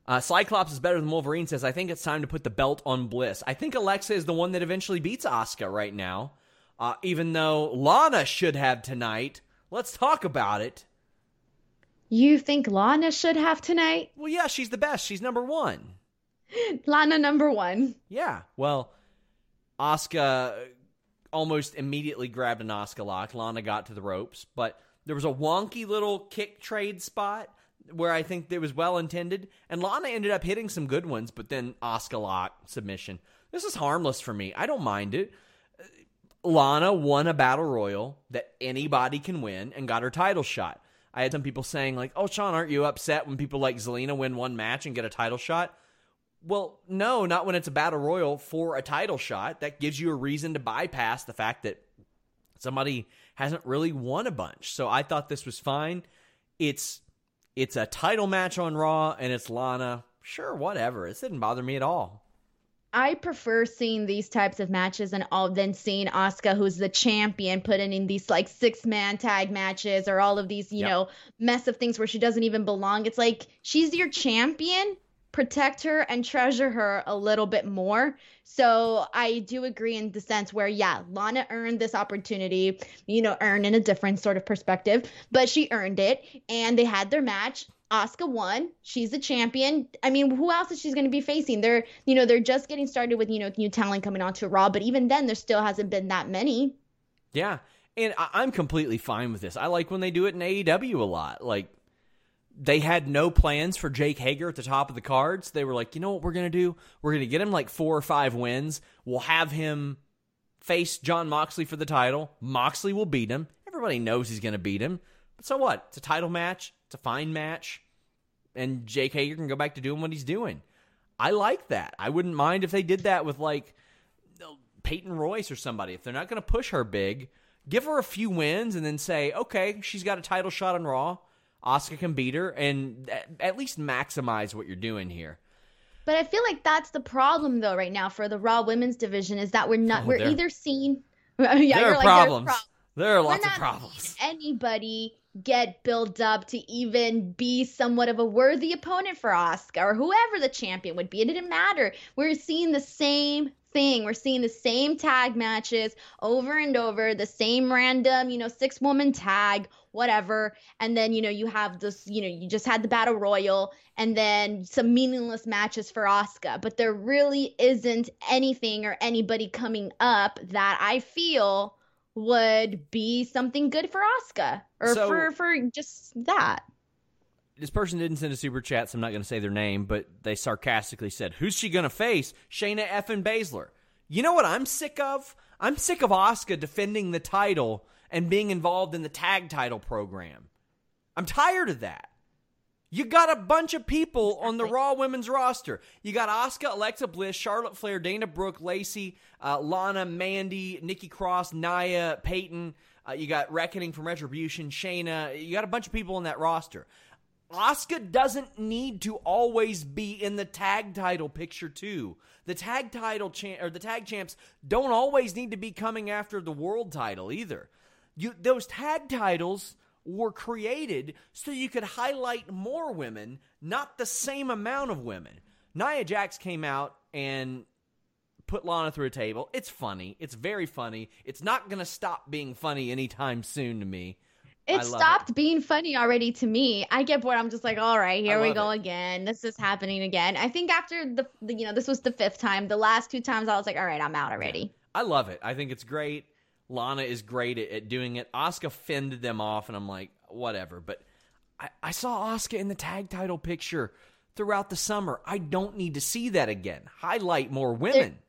Uh, Cyclops is better than Wolverine says, I think it's time to put the belt on Bliss. I think Alexa is the one that eventually beats Asuka right now. Uh, even though Lana should have tonight, let's talk about it. You think Lana should have tonight? Well, yeah, she's the best. She's number one. Lana number one. Yeah. Well, Asuka almost immediately grabbed an Asuka lock. Lana got to the ropes, but there was a wonky little kick trade spot where I think it was well intended, and Lana ended up hitting some good ones, but then Asuka lock submission. This is harmless for me. I don't mind it. Lana won a battle royal that anybody can win and got her title shot. I had some people saying like, "Oh, Sean, aren't you upset when people like Zelina win one match and get a title shot?" Well, no, not when it's a battle royal for a title shot. That gives you a reason to bypass the fact that somebody hasn't really won a bunch. So I thought this was fine. It's it's a title match on Raw and it's Lana. Sure, whatever. It didn't bother me at all. I prefer seeing these types of matches and all than seeing Asuka, who's the champion, put in these like six man tag matches or all of these, you yep. know, mess of things where she doesn't even belong. It's like she's your champion protect her and treasure her a little bit more. So I do agree in the sense where, yeah, Lana earned this opportunity, you know, earned in a different sort of perspective, but she earned it and they had their match. Asuka won. She's the champion. I mean, who else is she going to be facing? They're, you know, they're just getting started with, you know, new talent coming onto Raw, but even then, there still hasn't been that many. Yeah. And I'm completely fine with this. I like when they do it in AEW a lot. Like, they had no plans for Jake Hager at the top of the cards. They were like, you know what we're going to do? We're going to get him like four or five wins. We'll have him face John Moxley for the title. Moxley will beat him. Everybody knows he's going to beat him. But so what? It's a title match, it's a fine match. And Jake Hager can go back to doing what he's doing. I like that. I wouldn't mind if they did that with like Peyton Royce or somebody. If they're not going to push her big, give her a few wins and then say, okay, she's got a title shot on Raw Asuka can beat her and at least maximize what you're doing here. But I feel like that's the problem though right now for the Raw Women's division is that we're not oh, we're either seeing yeah, there are like, problems. There are lots of problems. Anybody get built up to even be somewhat of a worthy opponent for Asuka or whoever the champion would be. It didn't matter. We're seeing the same thing. We're seeing the same tag matches over and over, the same random, you know, six woman tag, whatever. And then, you know, you have this, you know, you just had the battle royal and then some meaningless matches for Asuka. But there really isn't anything or anybody coming up that I feel would be something good for Asuka or so, for for just that. This person didn't send a super chat, so I'm not going to say their name, but they sarcastically said, "Who's she going to face? Shayna F and Baszler." You know what I'm sick of? I'm sick of Asuka defending the title and being involved in the tag title program. I'm tired of that. You got a bunch of people on the Raw women's roster. You got Asuka, Alexa Bliss, Charlotte Flair, Dana Brooke, Lacey, uh, Lana, Mandy, Nikki Cross, Nia, Peyton. Uh, you got Reckoning from Retribution, Shayna. You got a bunch of people in that roster. Asuka doesn't need to always be in the tag title picture too. The tag title champ or the tag champs don't always need to be coming after the world title either. You those tag titles were created so you could highlight more women, not the same amount of women. Nia Jax came out and put Lana through a table. It's funny. It's very funny. It's not going to stop being funny anytime soon to me. It stopped it. being funny already to me. I get bored. I'm just like, all right, here we go it. again. This is happening again. I think after the, the, you know, this was the fifth time. The last two times, I was like, all right, I'm out already. I love it. I think it's great. Lana is great at, at doing it. Asuka fended them off, and I'm like, whatever. But I, I saw Asuka in the tag title picture throughout the summer. I don't need to see that again. Highlight more women.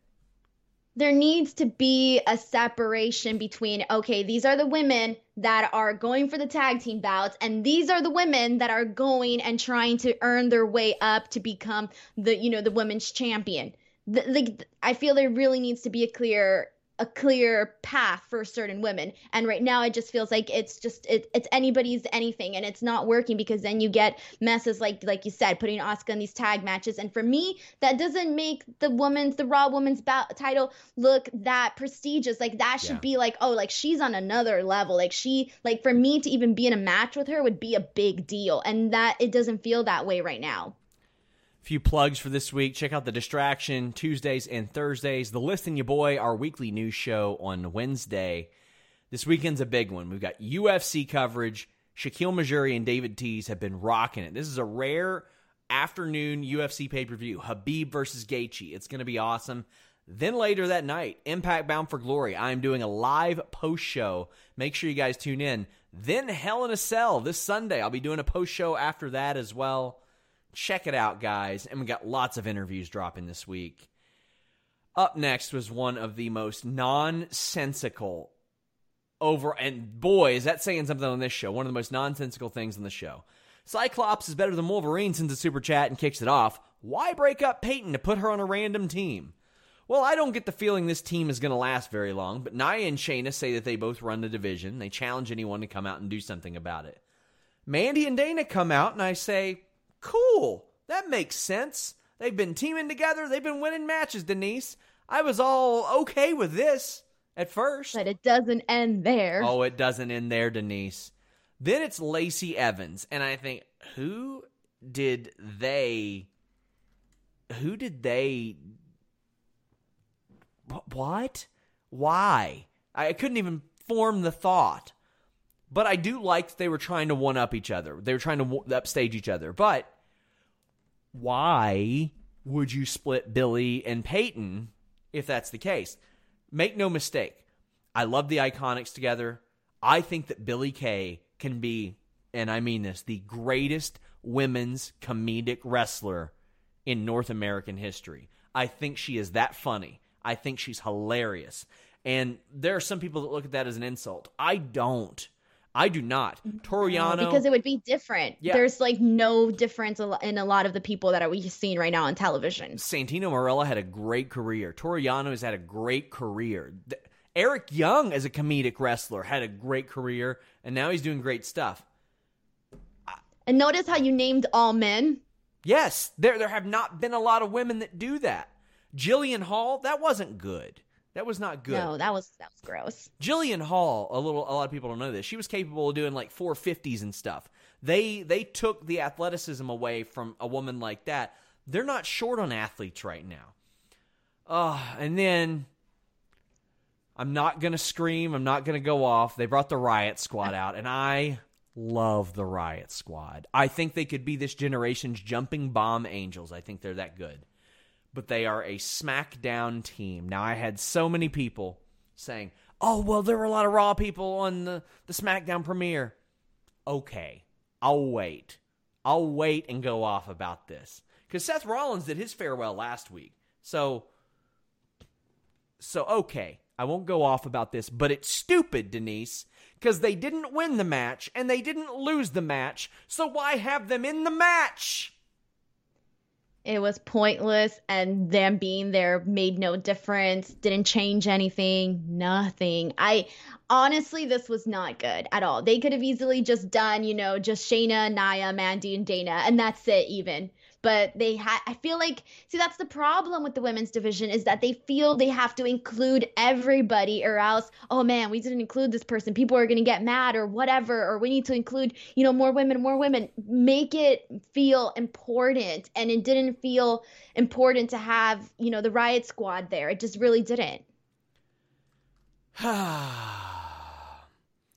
There, there needs to be a separation between, okay, these are the women that are going for the tag team bouts, and these are the women that are going and trying to earn their way up to become the, you know, the women's champion. The, the, I feel there really needs to be a clear a clear path for certain women. And right now it just feels like it's just it, it's anybody's anything and it's not working because then you get messes like like you said putting Asuka in these tag matches. And for me that doesn't make the woman's the raw women's bout title look that prestigious. Like that should yeah. be like oh like she's on another level. Like she like for me to even be in a match with her would be a big deal. And that it doesn't feel that way right now few plugs for this week. Check out The Distraction Tuesdays and Thursdays. The List and Your Boy, our weekly news show on Wednesday. This weekend's a big one. We've got UFC coverage. Shakiel Mahjouri and David Tees have been rocking it. This is a rare afternoon UFC pay per view. Khabib versus Gaethje. It's going to be awesome. Then later that night, Impact Bound for Glory. I'm doing a live post show. Make sure you guys tune in. Then Hell in a Cell this Sunday. I'll be doing a post show after that as well. Check it out, guys. And we got lots of interviews dropping this week. Up next was one of the most nonsensical over and boy, is that saying something on this show. One of the most nonsensical things on the show. Cyclops is better than Wolverine since a super chat and kicks it off. Why break up Peyton to put her on a random team? Well, I don't get the feeling this team is going to last very long, but Nia and Shayna say that they both run the division. They challenge anyone to come out and do something about it. Mandy and Dana come out, and I say, Cool. That makes sense. They've been teaming together. They've been winning matches, Denise. I was all okay with this at first. But it doesn't end there. Oh, it doesn't end there, Denise. Then it's Lacey Evans. And I think, who did they. Who did they. What? Why? I couldn't even form the thought. But I do like that they were trying to one up each other. They were trying to upstage each other. But why would you split Billie and Peyton if that's the case? Make no mistake. I love the Iconics together. I think that Billie Kay can be, and I mean this, the greatest women's comedic wrestler in North American history. I think she is that funny. I think she's hilarious. And there are some people that look at that as an insult. I don't. I do not. Toru Yano because it would be different. Yeah. There's like no difference in a lot of the people that we've seen right now on television. Santino Marella had a great career. Toru Yano has had a great career. Eric Young as a comedic wrestler had a great career, and now he's doing great stuff. And notice how you named all men. Yes, there there have not been a lot of women that do that. Jillian Hall, that wasn't good. That was not good. No, that was that was gross. Jillian Hall, a little a lot of people don't know this. She was capable of doing like 450s and stuff. They they took the athleticism away from a woman like that. They're not short on athletes right now. Oh, and then I'm not going to scream, I'm not going to go off. They brought the Riot Squad out and I love the Riot Squad. I think they could be this generation's jumping bomb angels. I think they're that good but they are a SmackDown team. Now, I had so many people saying, oh, well, there were a lot of Raw people on the, the SmackDown premiere. Okay, I'll wait. I'll wait and go off about this. Because Seth Rollins did his farewell last week. So, so okay, I won't go off about this, but it's stupid, Denise, because they didn't win the match and they didn't lose the match. So why have them in the match? It was pointless, and them being there made no difference, didn't change anything, nothing. I honestly, this was not good at all. They could have easily just done, you know, just Shayna, Nia, Mandy, and Dana, and that's it, even but they had i feel like see that's the problem with the women's division is that they feel they have to include everybody or else oh man we didn't include this person. People are going to get mad or whatever or we need to include you know more women more women. Make it feel important. And it didn't feel important to have you know the riot squad there. It just really didn't.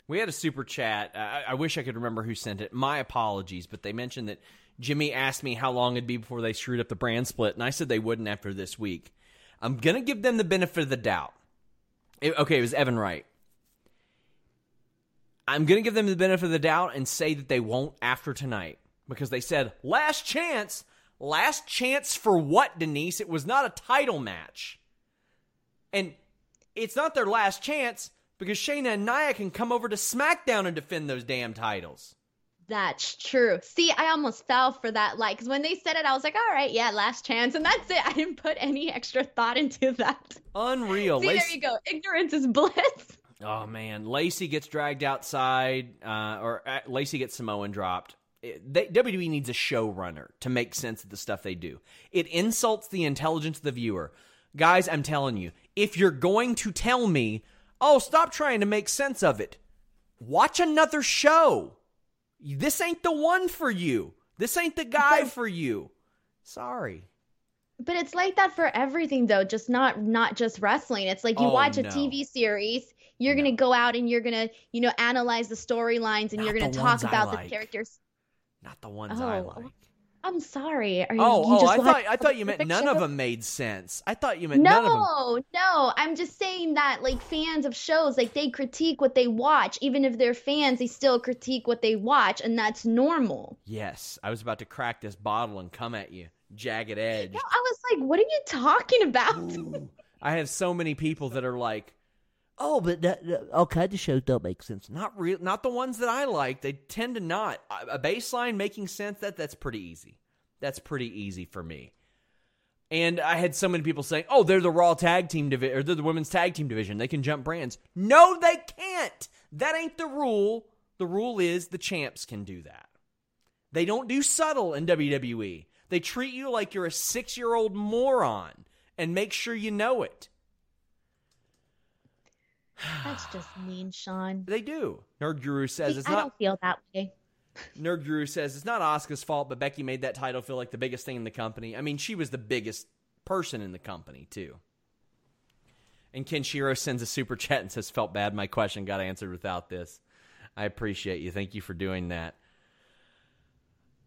We had a super chat. I, I wish i could remember who sent it. My apologies but they mentioned that Jimmy asked me how long it'd be before they screwed up the brand split, and I said they wouldn't after this week. I'm going to give them the benefit of the doubt. It, okay, it was Evan Wright. I'm going to give them the benefit of the doubt and say that they won't after tonight because they said last chance. Last chance for what, Denise? It was not a title match. And it's not their last chance because Shayna and Nia can come over to SmackDown and defend those damn titles. That's true. See, I almost fell for that. Like, because when they said it, I was like, all right, yeah, last chance. And that's it. I didn't put any extra thought into that. Unreal. See, there you go. Ignorance is bliss. Oh, man. Lacey gets dragged outside, uh, or uh, Lacey gets Samoan dropped. It, they, WWE needs a showrunner to make sense of the stuff they do. It insults the intelligence of the viewer. Guys, I'm telling you, if you're going to tell me, oh, stop trying to make sense of it, watch another show this ain't the one for you. This ain't the guy for you. Sorry. But it's like that for everything though, just not not just wrestling. It's like you Oh, watch a no. TV series, you're No. going to go out and you're going to, you know, analyze the storylines and Not you're going to talk I about the characters. Not the ones I Oh, like. I'm sorry. Are you, Oh, you oh, I thought I thought you meant none of them made sense. I thought you meant none of them. No, no. I'm just saying that like fans of shows, like they critique what they watch. Even if they're fans, they still critique what they watch, and that's normal. Yes, I was about to crack this bottle and come at you, jagged edge. No, I was like, what are you talking about? Ooh. I have so many people that are like, "Oh, but that, kinds of shows don't make sense." Not real, not the ones that I like. They tend to not. A a baseline making sense that that's pretty easy. That's pretty easy for me. And I had so many people saying, "Oh, they're the Raw Tag Team division, or they're the Women's Tag Team division. They can jump brands." No, they can't. That ain't the rule. The rule is the champs can do that. They don't do subtle in WWE. They treat you like you're a six year old moron and make sure you know it. That's just mean, Sean. They do. Nerd Guru says See, it's I not. don't feel that way. Nerd Guru says it's not Asuka's fault, but Becky made that title feel like the biggest thing in the company. I mean, she was the biggest person in the company too. And Kenshiro sends a super chat and says, "Felt bad. My question got answered without this. I appreciate you. Thank you for doing that."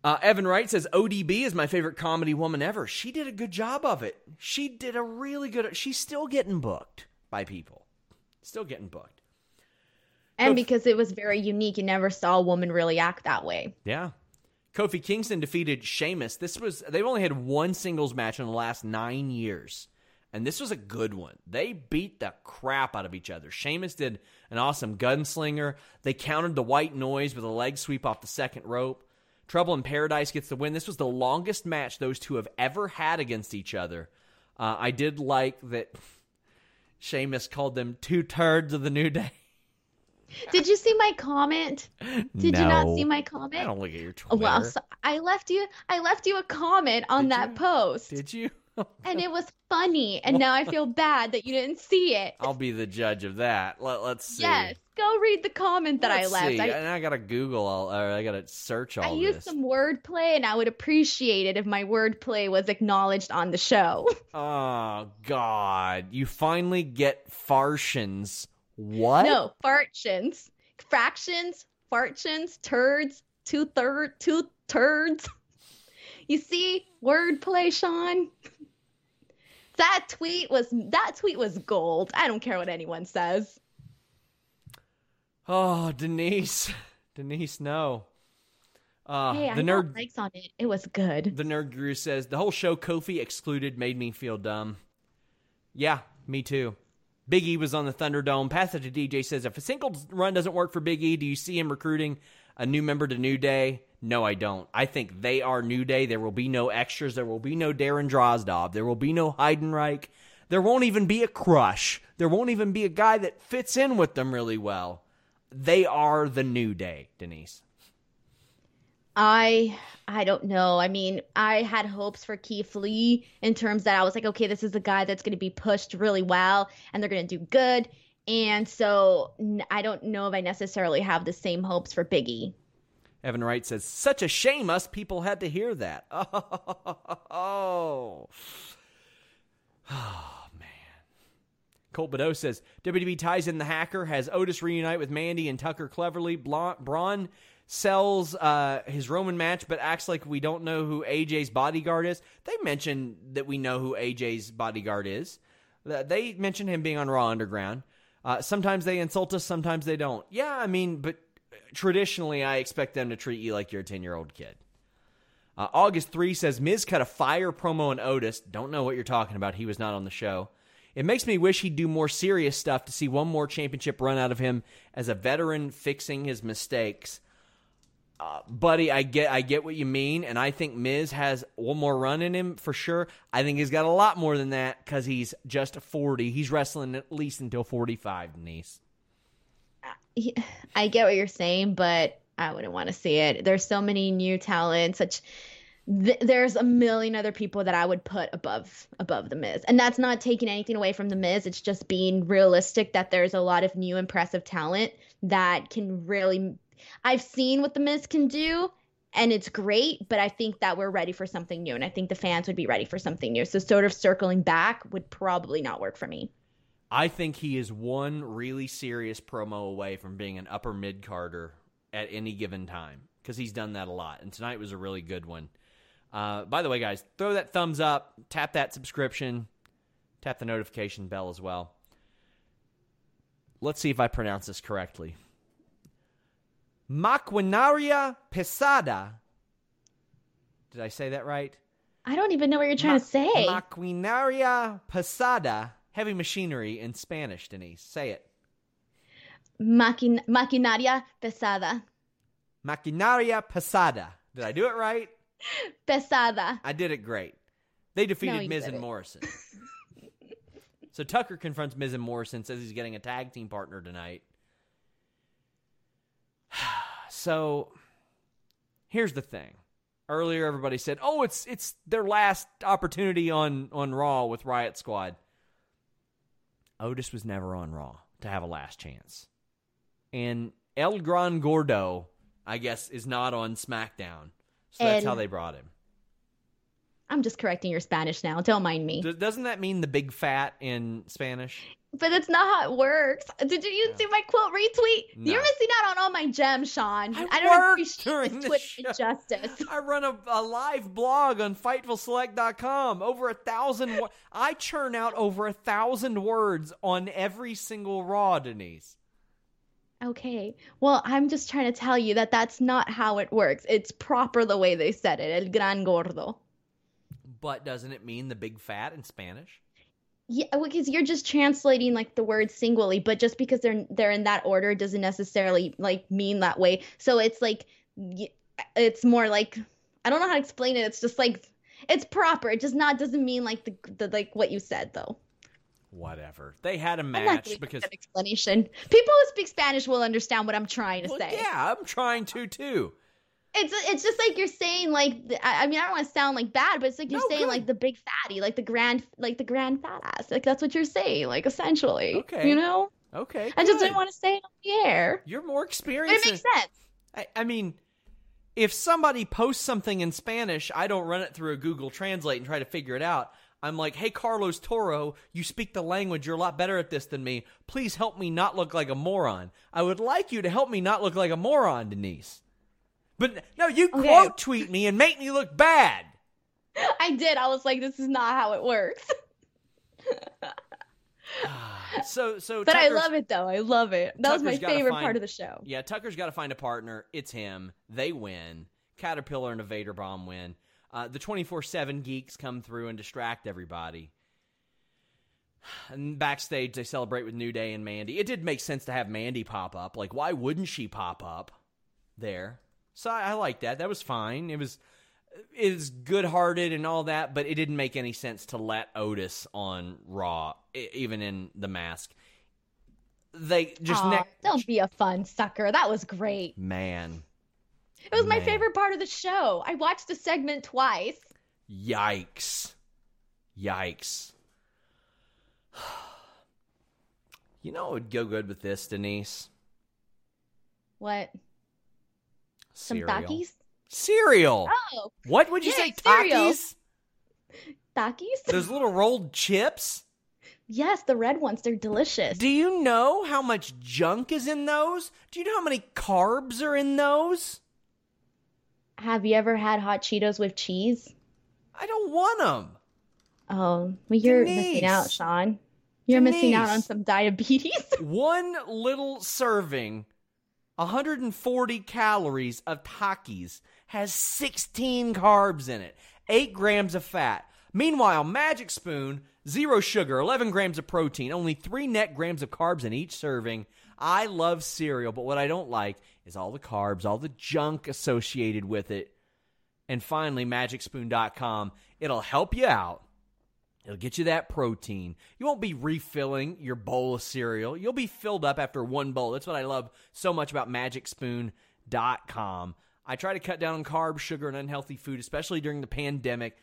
Uh, Evan Wright says ODB is my favorite comedy woman ever. She did a good job of it. She did a really good. She's still getting booked by people. Still getting booked. And because it was very unique, you never saw a woman really act that way. Yeah. Kofi Kingston defeated Sheamus. This was they've only had one singles match in the last nine years. And this was a good one. They beat the crap out of each other. Sheamus did an awesome gunslinger. They countered the white noise with a leg sweep off the second rope. Trouble in Paradise gets the win. This was the longest match those two have ever had against each other. Uh, I did like that Sheamus called them two turds of the New Day. Did you see my comment? Did you not see my comment? I don't look at your Oh, Twitter. Well, so I left you. I left you a comment on Did that you? post, Did you? And it was funny. And now I feel bad that you didn't see it. I'll be the judge of that. Let, let's see. Yes, go read the comment that Let's I left. see. I, and I gotta Google all, or I gotta search all I used this. some wordplay, and I would appreciate it if my wordplay was acknowledged on the show. Oh God! You finally get fartions. What? No, fartions, fractions, fartions, turds, two third, two turds. You see, wordplay, Sean. That tweet was that tweet was gold. I don't care what anyone says. Oh, Denise, Denise, no. Uh, hey, I the got nerd, likes on it. It was good. the nerd guru says the whole show Kofi excluded made me feel dumb. Yeah, me too. Big E was on the Thunderdome. Pass it to DJ says if a singles run doesn't work for Big E, do you see him recruiting a new member to New Day? No, I don't. I think they are New Day. There will be no extras. There will be no Darren Drozdov. There will be no Heidenreich. There won't even be a crush. There won't even be a guy that fits in with them really well. They are the New Day, Denise. I I don't know. I mean, I had hopes for Keith Lee in terms that I was like, okay, this is a guy that's going to be pushed really well and they're going to do good. And so I don't know if I necessarily have the same hopes for Biggie. Evan Wright says, such a shame us people had to hear that. Oh. Oh, man. Colt Bedeau says, WWE ties in the hacker, has Otis reunite with Mandy and Tucker cleverly. Braun sells uh, his Roman match, but acts like we don't know who AJ's bodyguard is. They mention that we know who AJ's bodyguard is. They mention him being on Raw Underground. Uh, sometimes they insult us, sometimes they don't. Yeah, I mean, but traditionally, I expect them to treat you like you're a 10 year old kid. Uh, August 3 says Miz cut a fire promo on Otis. Don't know what you're talking about. He was not on the show. It makes me wish he'd do more serious stuff to see one more championship run out of him as a veteran fixing his mistakes. Uh, buddy, I get I get what you mean, and I think Miz has one more run in him for sure. I think he's got a lot more than that because he's just 40. He's wrestling at least until 45, Denise. I get what you're saying, but I wouldn't want to see it. There's so many new talents. Such th- there's a million other people that I would put above above the Miz, and that's not taking anything away from the Miz. It's just being realistic that there's a lot of new impressive talent that can really. I've seen what the Miz can do, and it's great, but I think that we're ready for something new, and I think the fans would be ready for something new. So sort of circling back would probably not work for me. I think he is one really serious promo away from being an upper mid carder at any given time because he's done that a lot, and tonight was a really good one. Uh, by the way, guys, throw that thumbs up, tap that subscription, tap the notification bell as well. Let's see if I pronounce this correctly. Maquinaria Pesada. Did I say that right? I don't even know what you're trying Ma- to say. Maquinaria Pesada. Heavy machinery in Spanish, Denise. Say it. Maqui- maquinaria pesada. Maquinaria Pesada. Did I do it right? Pesada. I did it great. They defeated you Miz and didn't. Morrison. so Tucker confronts Miz and Morrison, says he's getting a tag team partner tonight. so here's the thing. Earlier everybody said, "Oh, it's it's their last opportunity on on Raw with Riot Squad." Otis was never on Raw to have a last chance. And El Gran Gordo, I guess, is not on SmackDown. So that's how they brought him. I'm just correcting your Spanish now. Don't mind me. Doesn't that mean the big fat in Spanish? But that's not how it works. Did you, you see my quote retweet? No. You're missing out on all my gems, Sean. I I, don't appreciate during this Twitter injustice. I run a, a live blog on FightfulSelect.com. Over a thousand. wo- I churn out over a thousand words on every single Raw, Denise. Okay. Well, I'm just trying to tell you that that's not how it works. It's proper the way they said it. El gran gordo. But doesn't it mean the big fat in Spanish? Yeah, because you're just translating like the word singly, but just because they're they're in that order doesn't necessarily like mean that way. So it's like it's more like I don't know how to explain it. It's just like it's proper. It just not doesn't mean like the, the like what you said though. Whatever. They had a match because. explanation. People who speak Spanish will understand what I'm trying to Well, say. yeah, I'm trying to too. It's it's just like you're saying like I mean I don't want to sound like bad, but it's like you're No, saying good. like the big fatty, like the grand like the grand fat ass. Like that's what you're saying, like essentially. Okay. You know? Okay. I just didn't want to say it on the air. You're more But experienced. it makes sense. I, I mean, if somebody posts something in Spanish, I don't run it through a Google Translate and try to figure it out. I'm like, hey, Carlos Toro, you speak the language. You're a lot better at this than me. Please help me not look like a moron. I would like you to help me not look like a moron, Denise. But no, you Okay. quote tweet me and make me look bad. I did. I was like, this is not how it works. So, so, But I love it though. I love it. That was my favorite find- part of the show. Yeah, Tucker's got to find a partner. It's him. They win. Caterpillar and a Vader Bomb win. Uh, the 24 7 geeks come through and distract everybody. And backstage, they celebrate with New Day and Mandy. It did make sense to have Mandy pop up. Like, why wouldn't she pop up there? So I, I like that. That was fine. It was it is good hearted and all that, but it didn't make any sense to let Otis on Raw, even in the mask. They just Aw, ne- don't be a fun sucker. That was great. man. It was my favorite part of the show. I watched the segment twice. Yikes. Yikes. You know what would go good with this, Denise? What? Some Cereal. Takis? Cereal. Oh, What would you yeah, say? cereal. Takis? Takis? Those little rolled chips? yes, the red ones. They're delicious. Do you know how much junk is in those? Do you know how many carbs are in those? Have you ever had hot Cheetos with cheese? I don't want them. Oh, well, you're missing out, Sean. You're missing out on some diabetes. One little serving, 140 calories of Takis, has 16 carbs in it, 8 grams of fat. Meanwhile, Magic Spoon, zero sugar, 11 grams of protein, only 3 net grams of carbs in each serving. I love cereal, but what I don't like is all the carbs, all the junk associated with it. And finally, magicspoon.com. It'll help you out. It'll get you that protein. You won't be refilling your bowl of cereal. You'll be filled up after one bowl. That's what I love so much about magicspoon.com. I try to cut down on carbs, sugar, and unhealthy food, especially during the pandemic.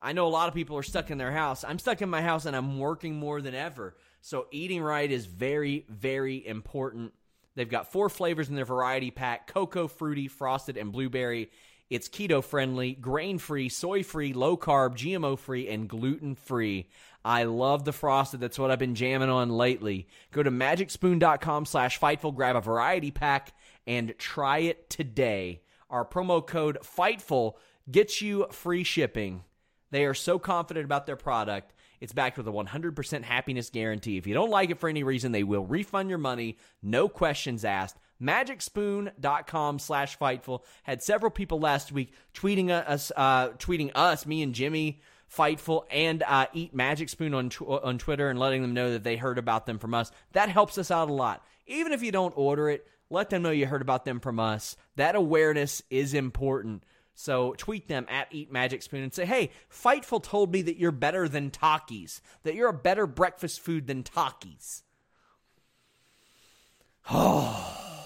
I know a lot of people are stuck in their house. I'm stuck in my house and I'm working more than ever. So eating right is very, very important. They've got four flavors in their variety pack cocoa, fruity, frosted, and blueberry. It's keto friendly, grain free, soy free, low carb, GMO free, and gluten free. I love the frosted. That's what I've been jamming on lately. Go to magicspoon.com slash Fightful, grab a variety pack, and try it today. Our promo code FIGHTFUL gets you free shipping. They are so confident about their product. It's backed with a 100% happiness guarantee. If you don't like it for any reason, they will refund your money, no questions asked. MagicSpoon.com slash Fightful had several people last week tweeting us, uh, tweeting us, me and Jimmy, Fightful, and uh, Eat Magic Spoon on tw- on Twitter and letting them know that they heard about them from us. That helps us out a lot. Even if you don't order it, let them know you heard about them from us. That awareness is important. So tweet them at Eat Magic Spoon and say, hey, Fightful told me that you're better than Takis, that you're a better breakfast food than Takis. Oh.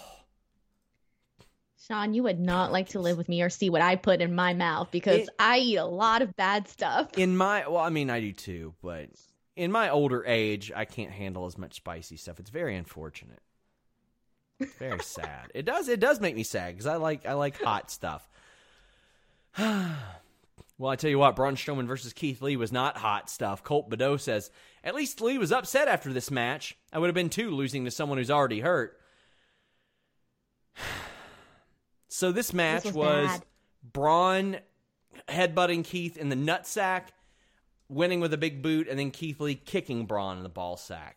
Sean, you would not like to live with me or see what I put in my mouth because it, I eat a lot of bad stuff. In my, well, I mean, I do too, but in my older age, I can't handle as much spicy stuff. It's very unfortunate. It's very sad. It does, it does make me sad because I like, I like hot stuff. well, I tell you what, Braun Strowman versus Keith Lee was not hot stuff. Colt Badeau says, at least Lee was upset after this match. I would have been too, losing to someone who's already hurt. So this match this was, was Braun headbutting Keith in the nutsack, winning with a big boot, and then Keith Lee kicking Braun in the ball sack.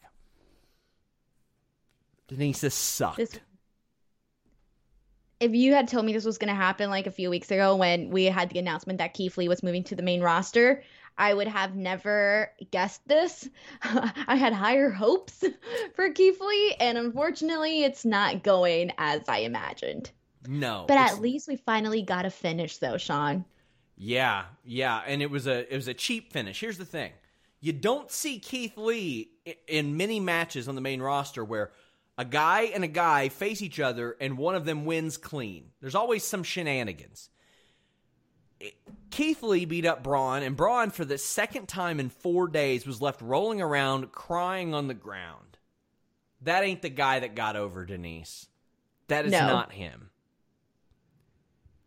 Denise, this sucked. This, if you had told me this was going to happen like a few weeks ago when we had the announcement that Keith Lee was moving to the main roster, I would have never guessed this. I had higher hopes for Keith Lee, and unfortunately, it's not going as I imagined. No. But at least we finally got a finish though, Sean. Yeah, yeah, and it was a it was a cheap finish. Here's the thing. You don't see Keith Lee in many matches on the main roster where a guy and a guy face each other and one of them wins clean. There's always some shenanigans. Keith Lee beat up Braun, and Braun, for the second time in four days, was left rolling around crying on the ground. That ain't the guy that got over Denise. That is no. not him.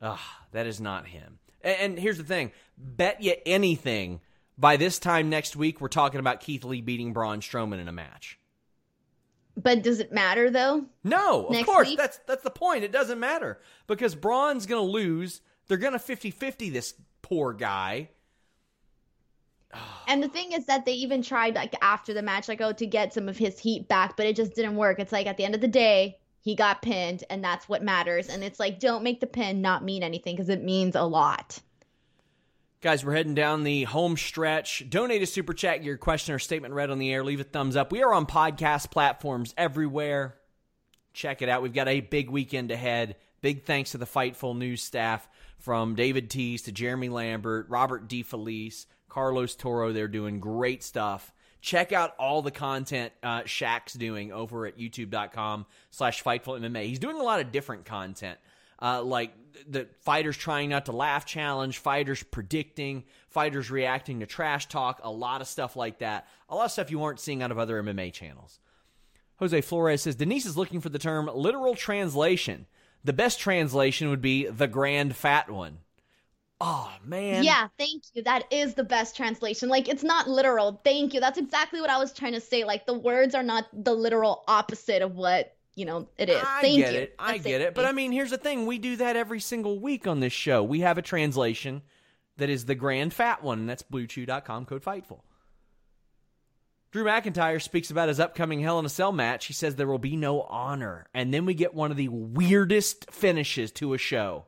Ah, that is not him. And, and here's the thing: bet you anything, by this time next week, we're talking about Keith Lee beating Braun Strowman in a match. But does it matter though? No, of course. Week? That's that's the point. It doesn't matter because Braun's going to lose. They're going to 50-50 this poor guy. And the thing is that they even tried like after the match like oh to get some of his heat back, but it just didn't work. It's like at the end of the day, he got pinned and that's what matters and it's like don't make the pin not mean anything because it means a lot Guys, we're heading down the home stretch. Donate a super chat, your question or statement read on the air. Leave a thumbs up. We are on podcast platforms everywhere. Check it out. We've got a big weekend ahead. Big thanks to the Fightful news staff from David Tees to Jeremy Lambert, Robert DeFelice, Carlos Toro. They're doing great stuff. Check out all the content uh, Shaq's doing over at youtube.com slash Fightful MMA. He's doing a lot of different content. Uh, like the fighters trying not to laugh challenge, fighters predicting, fighters reacting to trash talk, a lot of stuff like that. A lot of stuff you aren't seeing out of other MMA channels. Jose Flores says Denise is looking for the term literal translation. The best translation would be the grand fat one. Oh man. Yeah, thank you. That is the best translation. Like it's not literal. Thank you. That's exactly what I was trying to say. Like the words are not the literal opposite of what, you know, it is. I thank get you. it. I That's get it. it. But I mean, here's the thing. We do that every single week on this show. We have a translation that is the grand fat one, and that's bluechew.com code fightful. Drew McIntyre speaks about his upcoming Hell in a Cell match. He says there will be no honor. And then we get one of the weirdest finishes to a show.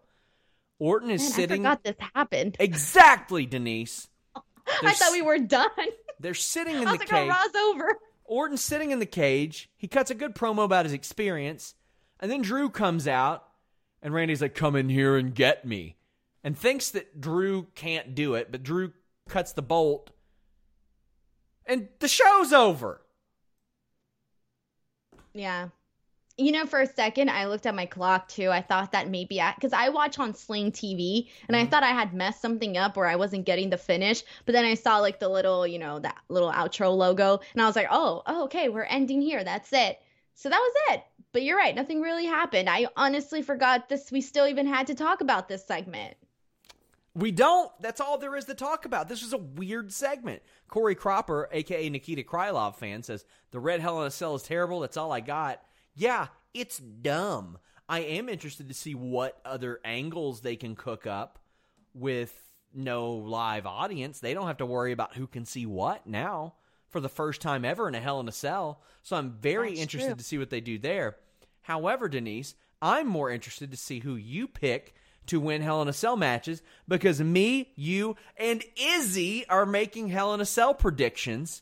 Orton is Man, sitting. I forgot this happened. Exactly, Denise. I thought we were done. They're sitting in I the like, oh, cage. Raw's over. Orton's sitting in the cage. He cuts a good promo about his experience, and then Drew comes out, and Randy's like, "Come in here and get me," and thinks that Drew can't do it, but Drew cuts the bolt, and the show's over. Yeah you know, for a second, I looked at my clock too. I thought that maybe I, because I watch on Sling TV, and mm-hmm. I thought I had messed something up or I wasn't getting the finish. But then I saw like the little, you know, that little outro logo, and I was like, oh, oh, okay, we're ending here. That's it. So that was it. but you're right, nothing really happened. I honestly forgot this. We still even had to talk about this segment. We don't. That's all there is to talk about. This was a weird segment. Corey Cropper, aka Nikita Krylov fan, says the Red Hell in a Cell is terrible. That's all I got. Yeah, it's dumb. I am interested to see what other angles they can cook up with no live audience. They don't have to worry about who can see what now for the first time ever in a Hell in a Cell. So I'm very That's interested true. to see what they do there. However, Denise, I'm more interested to see who you pick to win Hell in a Cell matches because me, you, and Izzy are making Hell in a Cell predictions.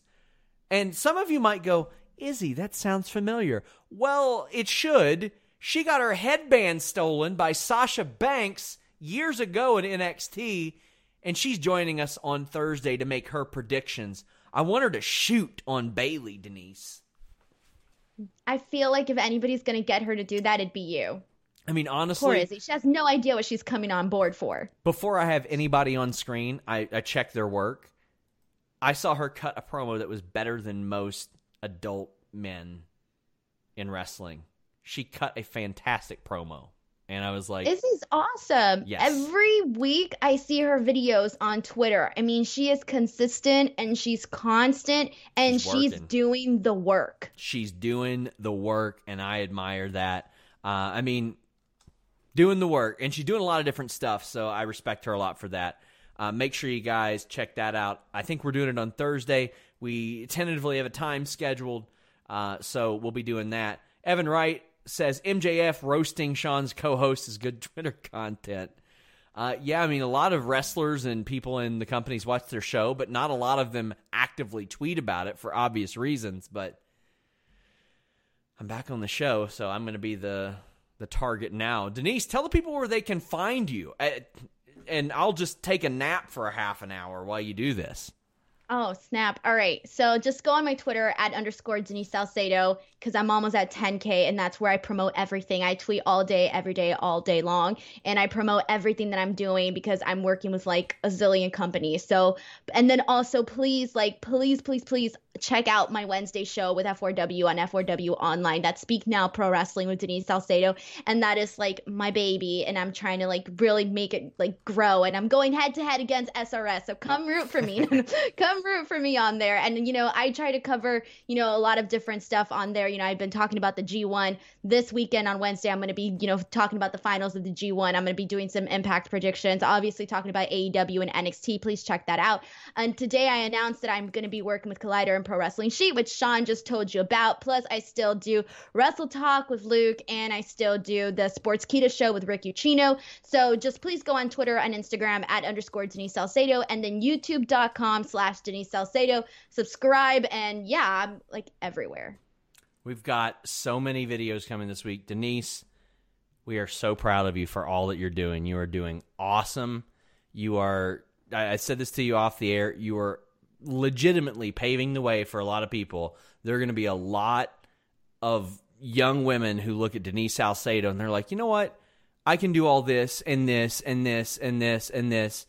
And some of you might go, Izzy, that sounds familiar. Well, it should. She got her headband stolen by Sasha Banks years ago in NXT, and she's joining us on Thursday to make her predictions. I want her to shoot on Bayley, Denise. I feel like if anybody's gonna get her to do that, it'd be you. I mean, honestly, Poor Izzy. She has no idea what she's coming on board for. before I have anybody on screen, I, I check their work. I saw her cut a promo that was better than most adult men in wrestling. She cut a fantastic promo. And I was like, This is awesome. Yes. Every week I see her videos on Twitter. I mean, she is consistent and she's constant and She's she's, doing the work. she's doing the work, and I admire that. Uh, I mean, doing the work, and she's doing a lot of different stuff, so I respect her a lot for that. Uh, make sure you guys check that out. I think we're doing it on Thursday. We tentatively have a time scheduled, uh, so we'll be doing that. Evan Wright says MJF roasting Sean's co-host is good Twitter content. Uh, yeah, I mean, a lot of wrestlers and people in the companies watch their show, but not a lot of them actively tweet about it for obvious reasons. But I'm back on the show, so I'm going to be the the target now. Denise, tell the people where they can find you, Uh, and I'll just take a nap for a half an hour while you do this. Oh, snap. All right. So just go on my Twitter at underscore Denise Salcedo because I'm almost at 10K and that's where I promote everything. I tweet all day, every day, all day long. And I promote everything that I'm doing because I'm working with like a zillion companies. So, and then also please, like, please, please, please check out my Wednesday show with F4W on F4W Online. That's Speak Now Pro Wrestling with Denise Salcedo. And that is like my baby. And I'm trying to like really make it like grow. And I'm going head to head against SRS. So come root for me. come root for me on there. And, you know, I try to cover, you know, a lot of different stuff on there. You know, I've been talking about the G1 this weekend on Wednesday. I'm going to be, you know, talking about the finals of the G1. I'm going to be doing some impact predictions, obviously talking about AEW and NXT. Please check that out. And today I announced that I'm going to be working with Collider and Pro Wrestling Sheet, which Sean just told you about. Plus, I still do Wrestle Talk with Luke, and I still do the Sportskeeda show with Rick Ucchino. So just please go on Twitter and Instagram at underscore Denise Salcedo, and then YouTube.com slash Denise Salcedo. Subscribe, and yeah, I'm like everywhere. We've got so many videos coming this week. Denise, we are so proud of you for all that you're doing. You are doing awesome. You are, I said this to you off the air, you are legitimately paving the way for a lot of people. There are going to be a lot of young women who look at Denise Salcedo and they're like, you know what? I can do all this and this and this and this and this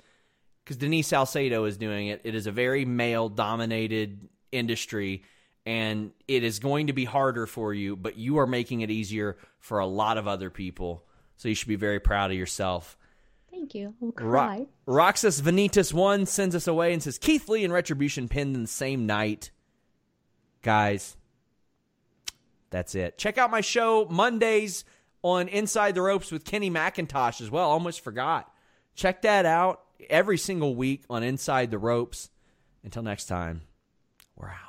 because Denise Salcedo is doing it. It is a very male dominated industry and it is going to be harder for you, but you are making it easier for a lot of other people. So you should be very proud of yourself. Thank you. I'll Ro- Roxas Vanitas one sends us away and says Keith Lee and Retribution pinned in the same night. Guys, that's it. Check out my show Mondays on Inside the Ropes with Kenny McIntosh as well. Almost forgot. Check that out every single week on Inside the Ropes. Until next time, we're out.